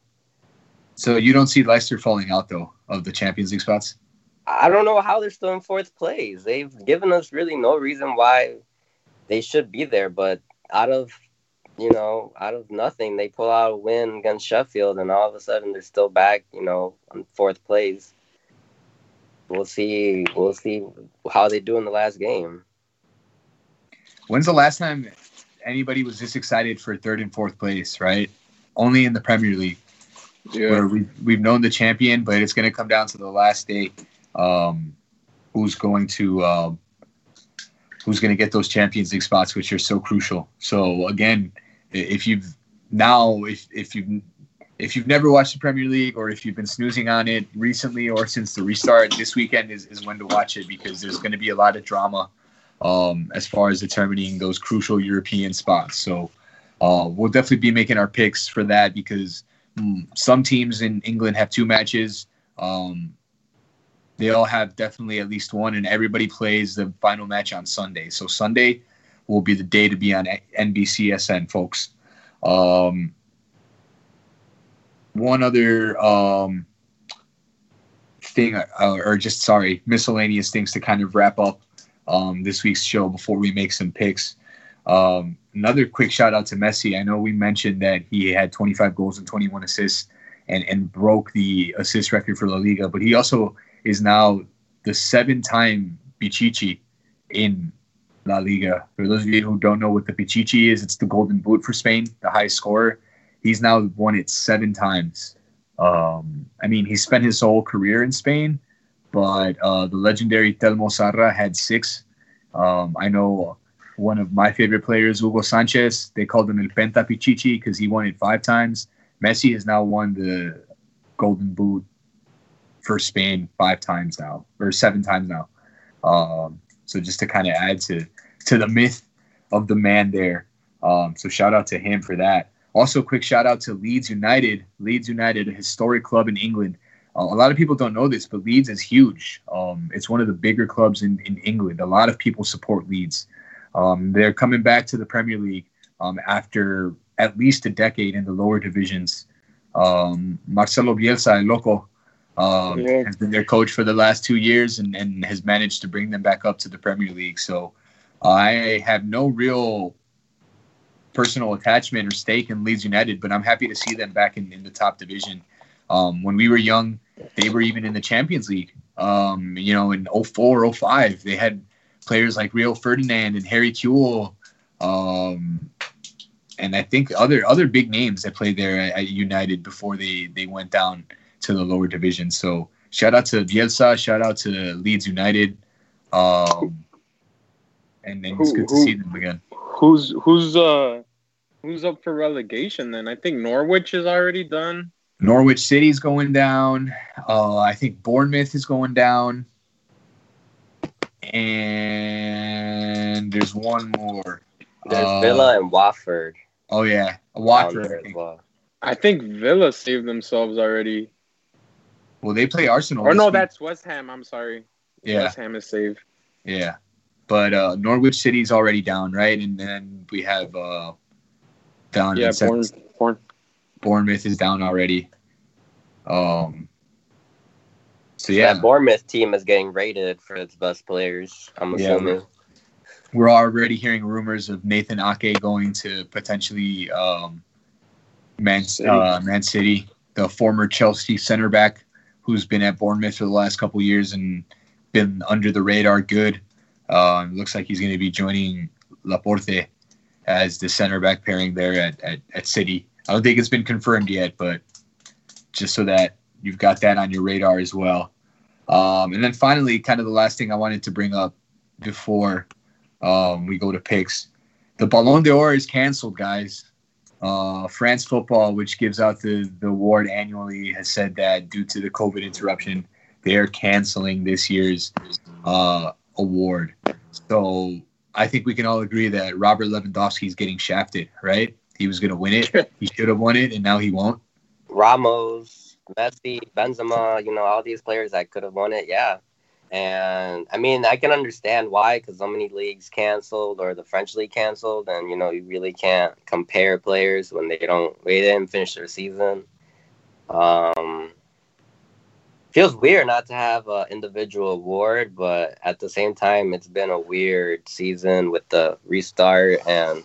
So you don't see Leicester falling out though of the Champions League spots? I don't know how they're still in fourth place. They've given us really no reason why they should be there, but out of you know, out of nothing, they pull out a win against Sheffield, and all of a sudden they're still back, you know, on fourth place. We'll see. We'll see how they do in the last game. When's the last time anybody was this excited for third and fourth place? Right, only in the Premier League yeah. where we we've known the champion, but it's going to come down to the last day. Um, who's going to uh, who's going to get those Champions League spots, which are so crucial. So again, if you've now if if you've if you've never watched the Premier League or if you've been snoozing on it recently or since the restart, this weekend is, is when to watch it because there's going to be a lot of drama um, as far as determining those crucial European spots. So uh, we'll definitely be making our picks for that because Mm, some teams in England have two matches. Um, they all have definitely at least one, and everybody plays the final match on Sunday. So Sunday will be the day to be on NBCSN, folks. Um, one other um, thing, uh, or just sorry, miscellaneous things to kind of wrap up um, this week's show before we make some picks. Um, another quick shout out to Messi. I know we mentioned that he had 25 goals and 21 assists and, and broke the assist record for La Liga, but he also is now the seven time Pichichi in La Liga. For those of you who don't know what the Pichichi is, it's the golden boot for Spain, the highest scorer. He's now won it seven times. Um, I mean, he spent his whole career in Spain, but uh, the legendary Telmo Zarra had six. Um, I know one of my favorite players, Hugo Sanchez. They called him El Penta Pichichi because he won it five times. Messi has now won the Golden Boot for Spain five times now, or seven times now. Um, so just to kind of add to to the myth of the man there. Um, so shout out to him for that. Also, quick shout out to Leeds United. Leeds United, a historic club in England. Uh, a lot of people don't know this, but Leeds is huge. Um, it's one of the bigger clubs in, in England. A lot of people support Leeds. Um, they're coming back to the Premier League um, after at least a decade in the lower divisions. Um, Marcelo Bielsa, El Loco, Um, Yeah. Has been their coach for the last two years and, and has managed to bring them back up to the Premier League. So I have no real personal attachment or stake in Leeds United, but I'm happy to see them back in, in the top division. Um, when we were young, they were even in the Champions League. Um, you know, in 04, 05, they had players like Rio Ferdinand and Harry Kewell. Um, and I think other other big names that played there at, at United before they they went down to the lower division. So shout out to Bielsa, shout out to Leeds United, um, and, and it's good to see them again. Who's who's uh who's up for relegation then? I think Norwich is already done. Norwich City's going down. Uh, I think Bournemouth is going down, and there's one more. There's Uh, Villa and Watford. Oh yeah, down Watford. I think. well. I think Villa saved themselves already. Well, they play Arsenal. Or no, week. that's West Ham. I'm sorry. yeah. West Ham is saved. Yeah, but uh, Norwich City's already down, right? And then we have uh, down. Yeah, in Bourne, Bourne. Bournemouth is down already. Um. So Yeah. yeah, That Bournemouth team is getting rated for its best players. I'm Yeah, assuming. we're already hearing rumors of Nathan Ake going to potentially um, Man City. Uh, Man City, the former Chelsea center back who's been at Bournemouth for the last couple years and been under the radar good. Um, looks like he's going to be joining Laporte as the center back pairing there at, at, at City. I don't think it's been confirmed yet, but just so that you've got that on your radar as well. Um, and then finally, kind of the last thing I wanted to bring up before um, we go to picks. The Ballon d'Or is canceled, guys. Uh, France Football, which gives out the, the award annually, has said that due to the COVID interruption, they are canceling this year's uh, award. So I think we can all agree that Robert Lewandowski is getting shafted, right? He was going to win it. He should have won it, and now he won't. Ramos, Messi, Benzema, you know, all these players that could have won it, yeah. And I mean, I can understand why, because so many leagues canceled or the French league canceled, and you know, you really can't compare players when they don't, they didn't finish their season. Um, feels weird not to have an individual award, but at the same time, it's been a weird season with the restart and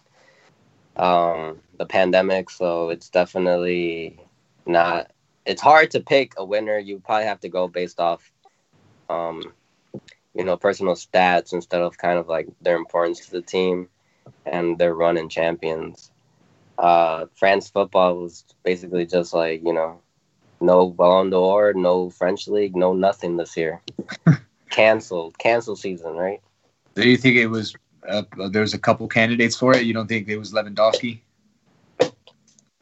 um, the pandemic, so it's definitely not it's hard to pick a winner. You probably have to go based off um you know personal stats instead of kind of like their importance to the team and their run in champions. Uh france football was basically just like you know no ballon d'or no french league no nothing this year canceled cancel season right Do you think it was? Uh, there was a couple candidates for it. You don't think it was Lewandowski? Uh,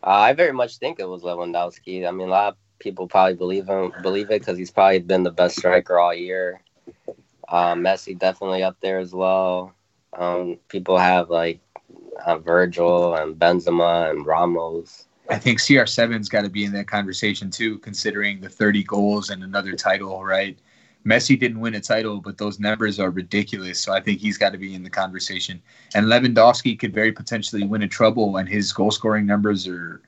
I very much think it was Lewandowski. I mean, a lot of people probably believe him, believe it because he's probably been the best striker all year. Uh, Messi definitely up there as well. Um, people have like uh, Virgil and Benzema and Ramos. I think CR7's got to be in that conversation too, considering the 30 goals and another title, right? Messi didn't win a title, but those numbers are ridiculous. So I think he's got to be in the conversation. And Lewandowski could very potentially win a treble, and his goal scoring numbers are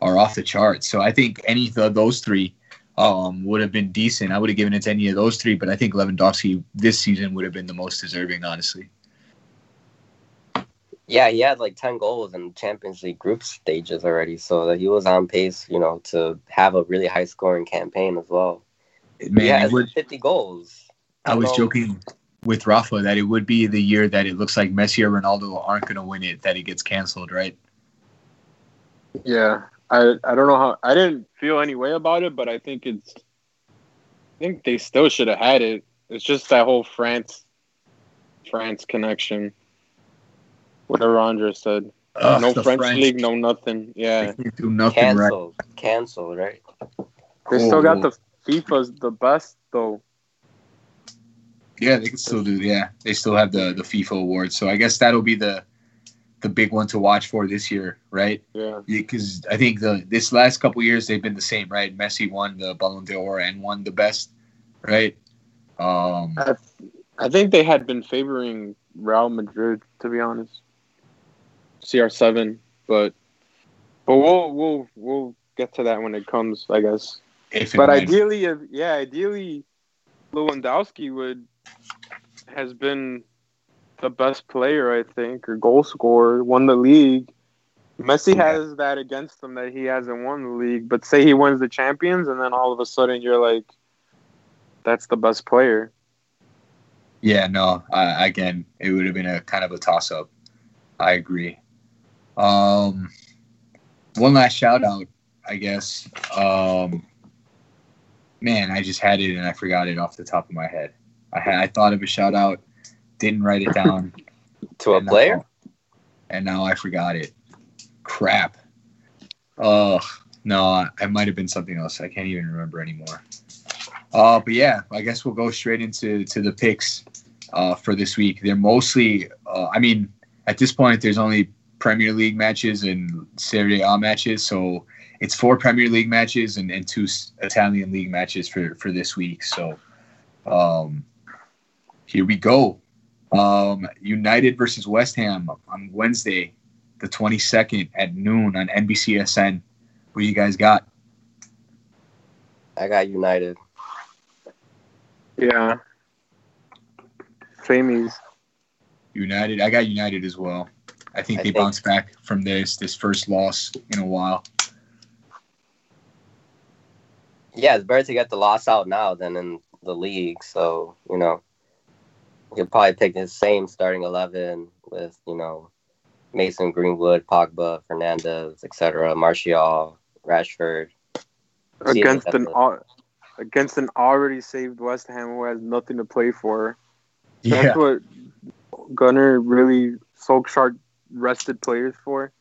are off the charts. So I think any of those three um, would have been decent. I would have given it to any of those three, but I think Lewandowski this season would have been the most deserving, honestly. Yeah, he had like ten goals in Champions League group stages already, so that he was on pace, you know, to have a really high scoring campaign as well. Man, yeah, it would- fifty goals. I was know. joking with Rafa that it would be the year that it looks like Messi or Ronaldo aren't going to win it that it gets canceled, right? Yeah, I I don't know how I didn't feel any way about it, but I think it's I think they still should have had it. It's just that whole France France connection. Whatever Andre said. Ugh, no the French, league, no nothing. They Yeah. can't do nothing right. Canceled, canceled, right? They still got Oh. the FIFA's the best though. Yeah, they can still do. Yeah, they still have the the FIFA award. So I guess that'll be the the big one to watch for this year, right? Yeah. Because I think the this last couple years they've been the same, right? Messi won the Ballon d'Or and won the best, right? Um, I, I think they had been favoring Real Madrid to be honest. CR7, but but we'll we'll we'll get to that when it comes, I guess. But ideally, if yeah, ideally, Lewandowski would has been the best player, I think, or goal scorer, won the league. Messi has that against him that he hasn't won the league. But say he wins the champions, and then all of a sudden you're like, that's the best player. Yeah, no. Uh, again, it would have been a kind of a toss up. I agree. Um, one last shout out, I guess. Um, man, I just had it and I forgot it off the top of my head. I had I thought of a shout out, didn't write it down. To a and now- player? and now I forgot it. Crap. Oh no, I- I might have been something else. I can't even remember anymore. Uh, but yeah, I guess we'll go straight into to the picks uh, for this week. They're mostly, uh, I mean, at this point, there's only Premier League matches and Serie A matches, so it's four Premier League matches and, and two Italian League matches for for this week. So, um, here we go. Um, United versus West Ham on Wednesday, the 22nd at noon on NBCSN. Who you guys got? I got United. Yeah. Samies. United. I got United as well. I think I they think- bounce back from this this first loss in a while. Yeah, it's better to get the loss out now than in the league. So, you know, you could probably pick the same starting 11 with, you know, Mason Greenwood, Pogba, Fernandes, etc., Martial, Rashford. Against an al- against an already saved West Ham who has nothing to play for. Yeah, That's what Gunnar really Solskjaer rested players for.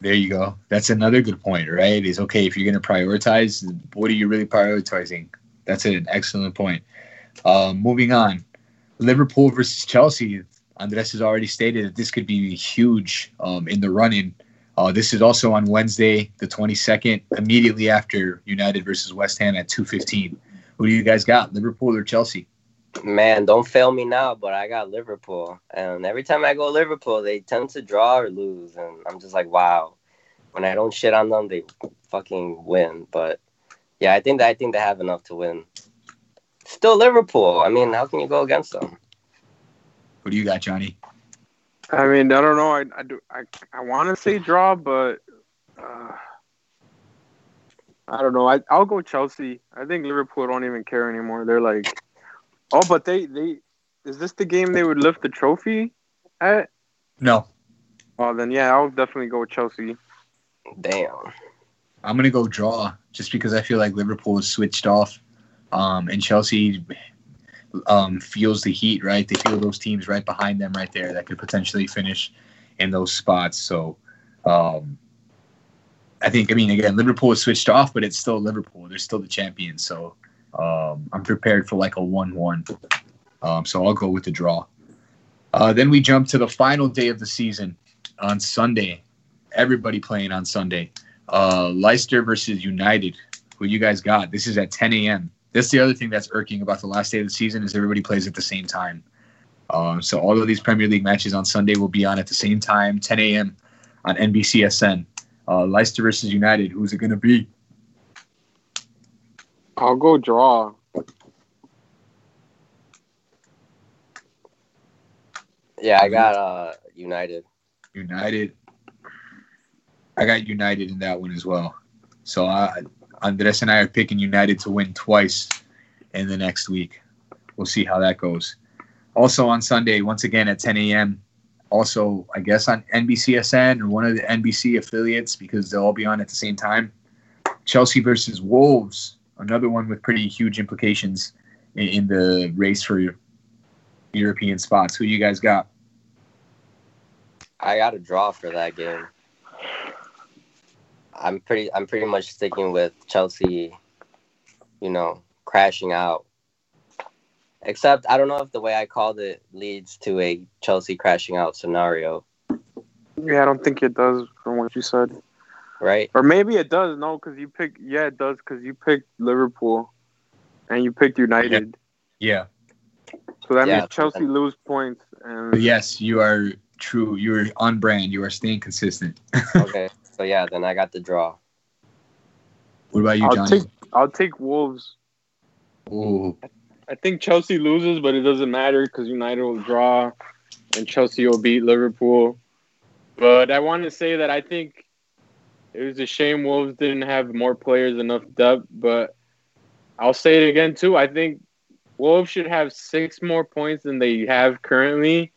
there you go. That's another good point, right? Is okay if you're going to prioritize. What are you really prioritizing? That's an excellent point. Um, moving on, Liverpool versus Chelsea. Andres has already stated that this could be huge um, in the run-in. Uh, this is also on Wednesday, the 22nd, immediately after United versus West Ham at 2:15. Who do you guys got, Liverpool or Chelsea? Man, don't fail me now, but I got Liverpool. And every time I go Liverpool, they tend to draw or lose. And I'm just like, wow. When I don't shit on them, they fucking win. But yeah, I think that I think they have enough to win. Still Liverpool. I mean, how can you go against them? Who do you got, Johnny? I mean, I don't know. I I do I, I want to say draw, but uh, I don't know. I I'll go Chelsea. I think Liverpool don't even care anymore. They're like, oh, but they they is this the game they would lift the trophy at? No, Oh, then yeah, I'll definitely go with Chelsea. Damn. I'm gonna go draw just because I feel like Liverpool is switched off, um, and Chelsea um, feels the heat. Right, they feel those teams right behind them, right there, that could potentially finish in those spots. So, um, I think, I mean, again, Liverpool is switched off, but it's still Liverpool. They're still the champions. So, um, I'm prepared for like a one-one. Um, so I'll go with the draw. Uh, then we jump to the final day of the season on Sunday. Everybody playing on Sunday uh, Leicester versus United. Who you guys got? This is at 10 a.m. That's the other thing that's irking about the last day of the season is everybody plays at the same time. Um, so all of these Premier League matches on Sunday will be on at the same time, 10 a.m. on NBCSN. Uh, Leicester versus United. Who's it going to be? I'll go draw. Yeah, I got uh United. United. I got United in that one as well. So uh, Andres and I are picking United to win twice in the next week. We'll see how that goes. Also on Sunday, once again at 10 a.m. Also, I guess on NBCSN or one of the NBC affiliates because they'll all be on at the same time. Chelsea versus Wolves, another one with pretty huge implications in, in the race for European spots. Who you guys got? I got a draw for that game. I'm pretty I'm pretty much sticking with Chelsea, you know, crashing out. Except I don't know if the way I called it leads to a Chelsea crashing out scenario, Yeah, I don't think it does from what you said. Right? Or maybe it does. No, because you picked. Yeah, it does because you picked Liverpool, and you picked United. Yeah. So that Yeah. means Chelsea lose points, and yes, you are true. You are on brand. You are staying consistent. Okay. So yeah, then I got the draw. What about you, I'll Johnny? take I'll take Wolves. Ooh, I think Chelsea loses, but it doesn't matter because United will draw, and Chelsea will beat Liverpool. But I want to say that I think it was a shame Wolves didn't have more players, enough depth. But I'll say it again too. I think Wolves should have six more points than they have currently,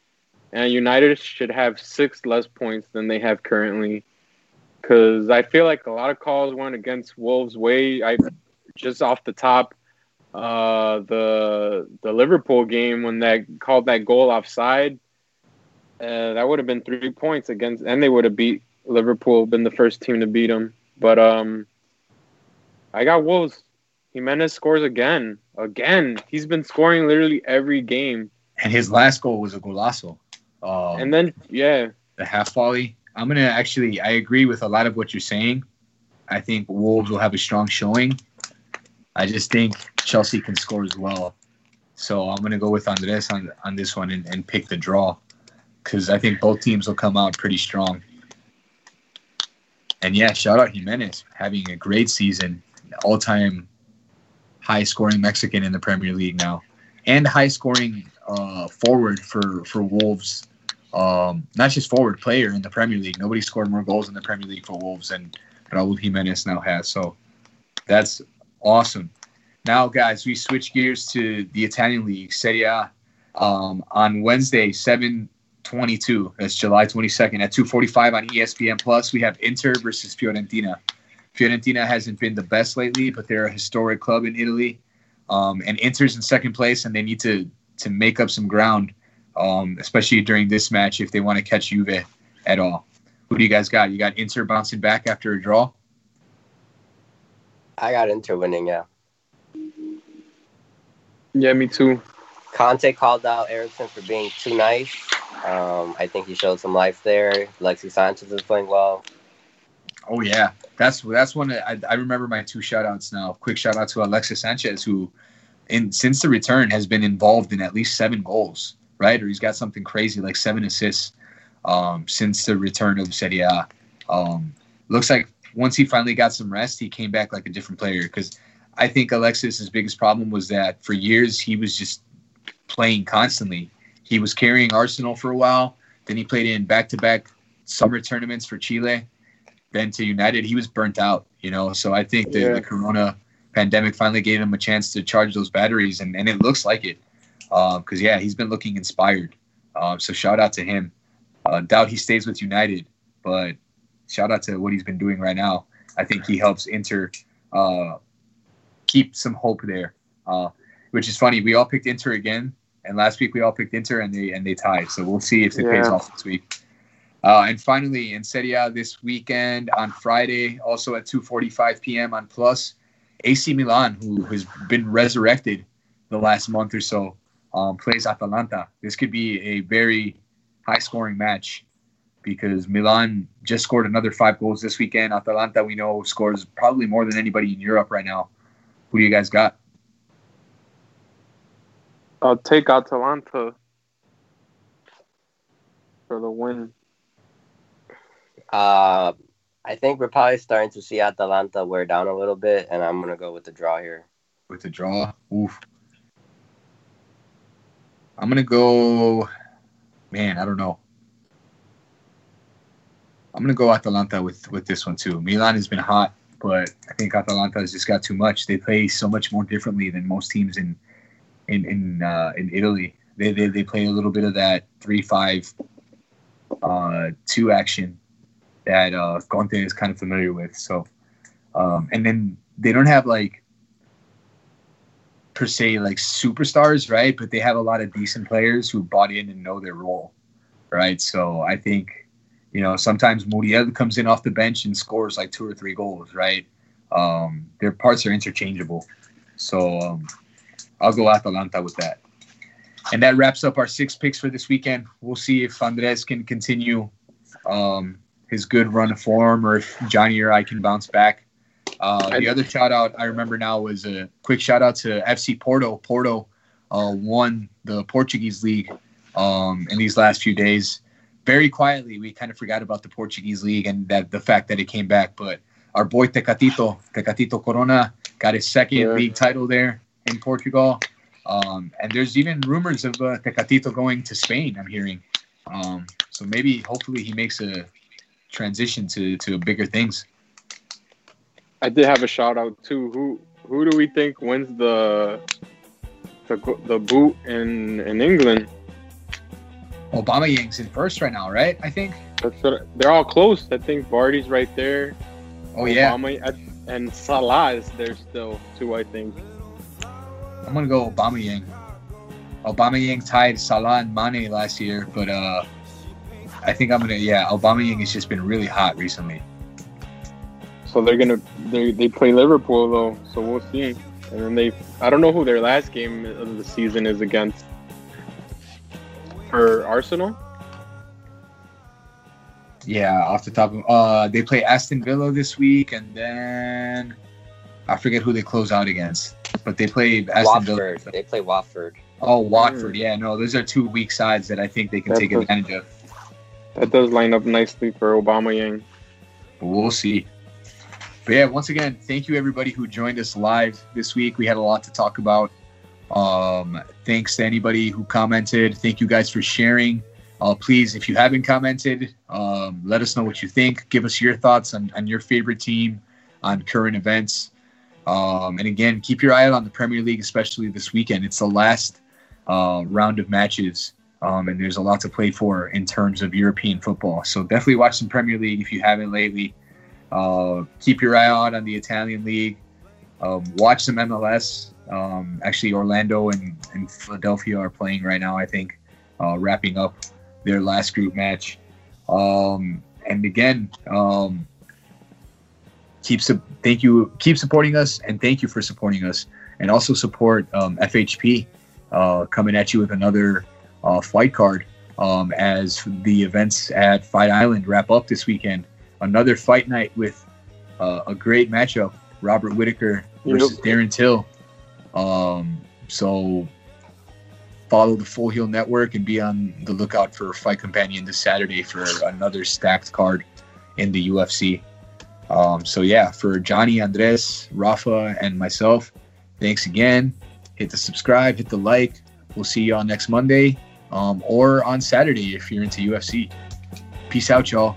and United should have six less points than they have currently. Because I feel like a lot of calls went against Wolves' way. I just off the top, uh, the the Liverpool game when that called that goal offside, uh, that would have been three points against, and they would have beat Liverpool, been the first team to beat them. But um, I got Wolves. Jimenez scores again, again. He's been scoring literally every game, and his last goal was a golazo. Um, and then yeah, the half volley. I'm gonna actually. I agree with a lot of what you're saying. I think Wolves will have a strong showing. I just think Chelsea can score as well. So I'm gonna go with Andres on on this one and, and pick the draw because I think both teams will come out pretty strong. And yeah, shout out Jimenez having a great season, all time high scoring Mexican in the Premier League now, and high scoring uh, forward for for Wolves. Um, not just forward player in the Premier League. Nobody scored more goals in the Premier League for Wolves than Raul Jimenez now has. So that's awesome. Now, guys, we switch gears to the Italian league, Serie A. Um, on Wednesday, 722, that's July 22nd at 245 on ESPN Plus, we have Inter versus Fiorentina. Fiorentina hasn't been the best lately, but they're a historic club in Italy. Um, and Inter's in second place, and they need to to make up some ground, um, especially during this match if they want to catch Juve at all. Who do you guys got? You got Inter bouncing back after a draw? I got Inter winning, yeah. yeah, me too. Conte called out Eriksen for being too nice. Um, I think he showed some life there. Alexis Sanchez is playing well. Oh yeah, that's that's one. I, I remember my two shout outs now. Quick shout out to Alexis Sanchez, who, in since the return, has been involved in at least seven goals, right? Or he's got something crazy like seven assists um, since the return of Serie A. Um, looks like once he finally got some rest, he came back like a different player. Because I think Alexis's biggest problem was that for years he was just playing constantly. He was carrying Arsenal for a while. Then he played in back-to-back summer tournaments for Chile. Then to United, he was burnt out. You know, so I think the, Yeah. the Corona pandemic finally gave him a chance to charge those batteries, and, and it looks like it. Because yeah, he's been looking inspired. Um, so shout out to him. Uh, doubt he stays with United, but shout out to what he's been doing right now. I think he helps Inter uh, keep some hope there. Uh, which is funny. We all picked Inter again, and last week we all picked Inter, and they and they tied. So we'll see if it pays off this week. Uh, and finally, in Serie A this weekend on Friday, also at 2:45 p.m. on Plus, AC Milan, who has been resurrected the last month or so, um, plays Atalanta. This could be a very high-scoring match because Milan just scored another five goals this weekend. Atalanta, we know, scores probably more than anybody in Europe right now. Who do you guys got? I'll take Atalanta for the win. Uh, I think we're probably starting to see Atalanta wear down a little bit, and I'm gonna go with the draw here. with the draw. Oof. I'm gonna go. Man, I don't know. I'm gonna go Atalanta with with this one too. Milan has been hot, but I think Atalanta has just got too much. They play so much more differently than most teams in in in uh, in Italy. They, they they play a little bit of that three five uh, two action that uh, Conte is kind of familiar with. So, um, and then they don't have like per se like superstars, right? But they have a lot of decent players who bought in and know their role, right? So I think, you know, sometimes Muriel comes in off the bench and scores like two or three goals, right? Um, their parts are interchangeable. So um, I'll go Atalanta with that. And that wraps up our six picks for this weekend. We'll see if Andres can continue um, his good run of form or if Johnny or I can bounce back. Uh, the other shout out I remember now was a quick shout out to FC Porto. Porto uh, won the Portuguese league um, in these last few days. Very quietly, we kind of forgot about the Portuguese league and that the fact that it came back. But our boy Tecatito, Tecatito Corona, got his second Yeah. league title there in Portugal. Um, and there's even rumors of uh, Tecatito going to Spain. I'm hearing. Um, so maybe, hopefully, he makes a transition to to bigger things. I did have a shout out too. Who who do we think wins the the, the boot in in England? Aubameyang's in first right now, right? I think. That's what, they're all close. I think Vardy's right there. Oh yeah, and Salah is there still too. I think. I'm gonna go Aubameyang. Obama Yang tied Salah and Mane last year, but uh, I think I'm gonna yeah. Aubameyang has just been really hot recently. So they're gonna they they play Liverpool though. So we'll see. And then they I don't know who their last game of the season is against. For Arsenal. Yeah, off the top of uh, they play Aston Villa this week, and then I forget who they close out against, but they play Aston Watford. Villa. They play Watford. Oh, Watford. Yeah, no, those are two weak sides that I think they can That's take a- advantage of. That does line up nicely for Aubameyang. We'll see. But yeah, once again, thank you everybody who joined us live this week. We had a lot to talk about. Um, thanks to anybody who commented. Thank you guys for sharing. Uh, please, if you haven't commented, um, let us know what you think. Give us your thoughts on, on your favorite team, on current events. Um, and again, keep your eye out on the Premier League, especially this weekend. It's the last uh, round of matches, um, and there's a lot to play for in terms of European football. So definitely watch some Premier League if you haven't lately. Uh, keep your eye out on the Italian league. Um, watch some MLS. Um, actually, Orlando and, and Philadelphia are playing right now. I think uh, wrapping up their last group match. Um, and again, um, keep su- thank you, keep supporting us, and thank you for supporting us, and also support um, FHP uh, coming at you with another uh, fight card um, as the events at Fight Island wrap up this weekend. Another fight night with uh, a great matchup: Robert Whitaker versus Darren Till. Um, so follow the Full Heel Network and be on the lookout for Fight Companion this Saturday for another stacked card in the UFC. Um, so yeah, for Johnny, Andres, Rafa, and myself, thanks again. Hit the subscribe, hit the like. We'll see y'all next Monday um, or on Saturday if you're into UFC. Peace out, y'all.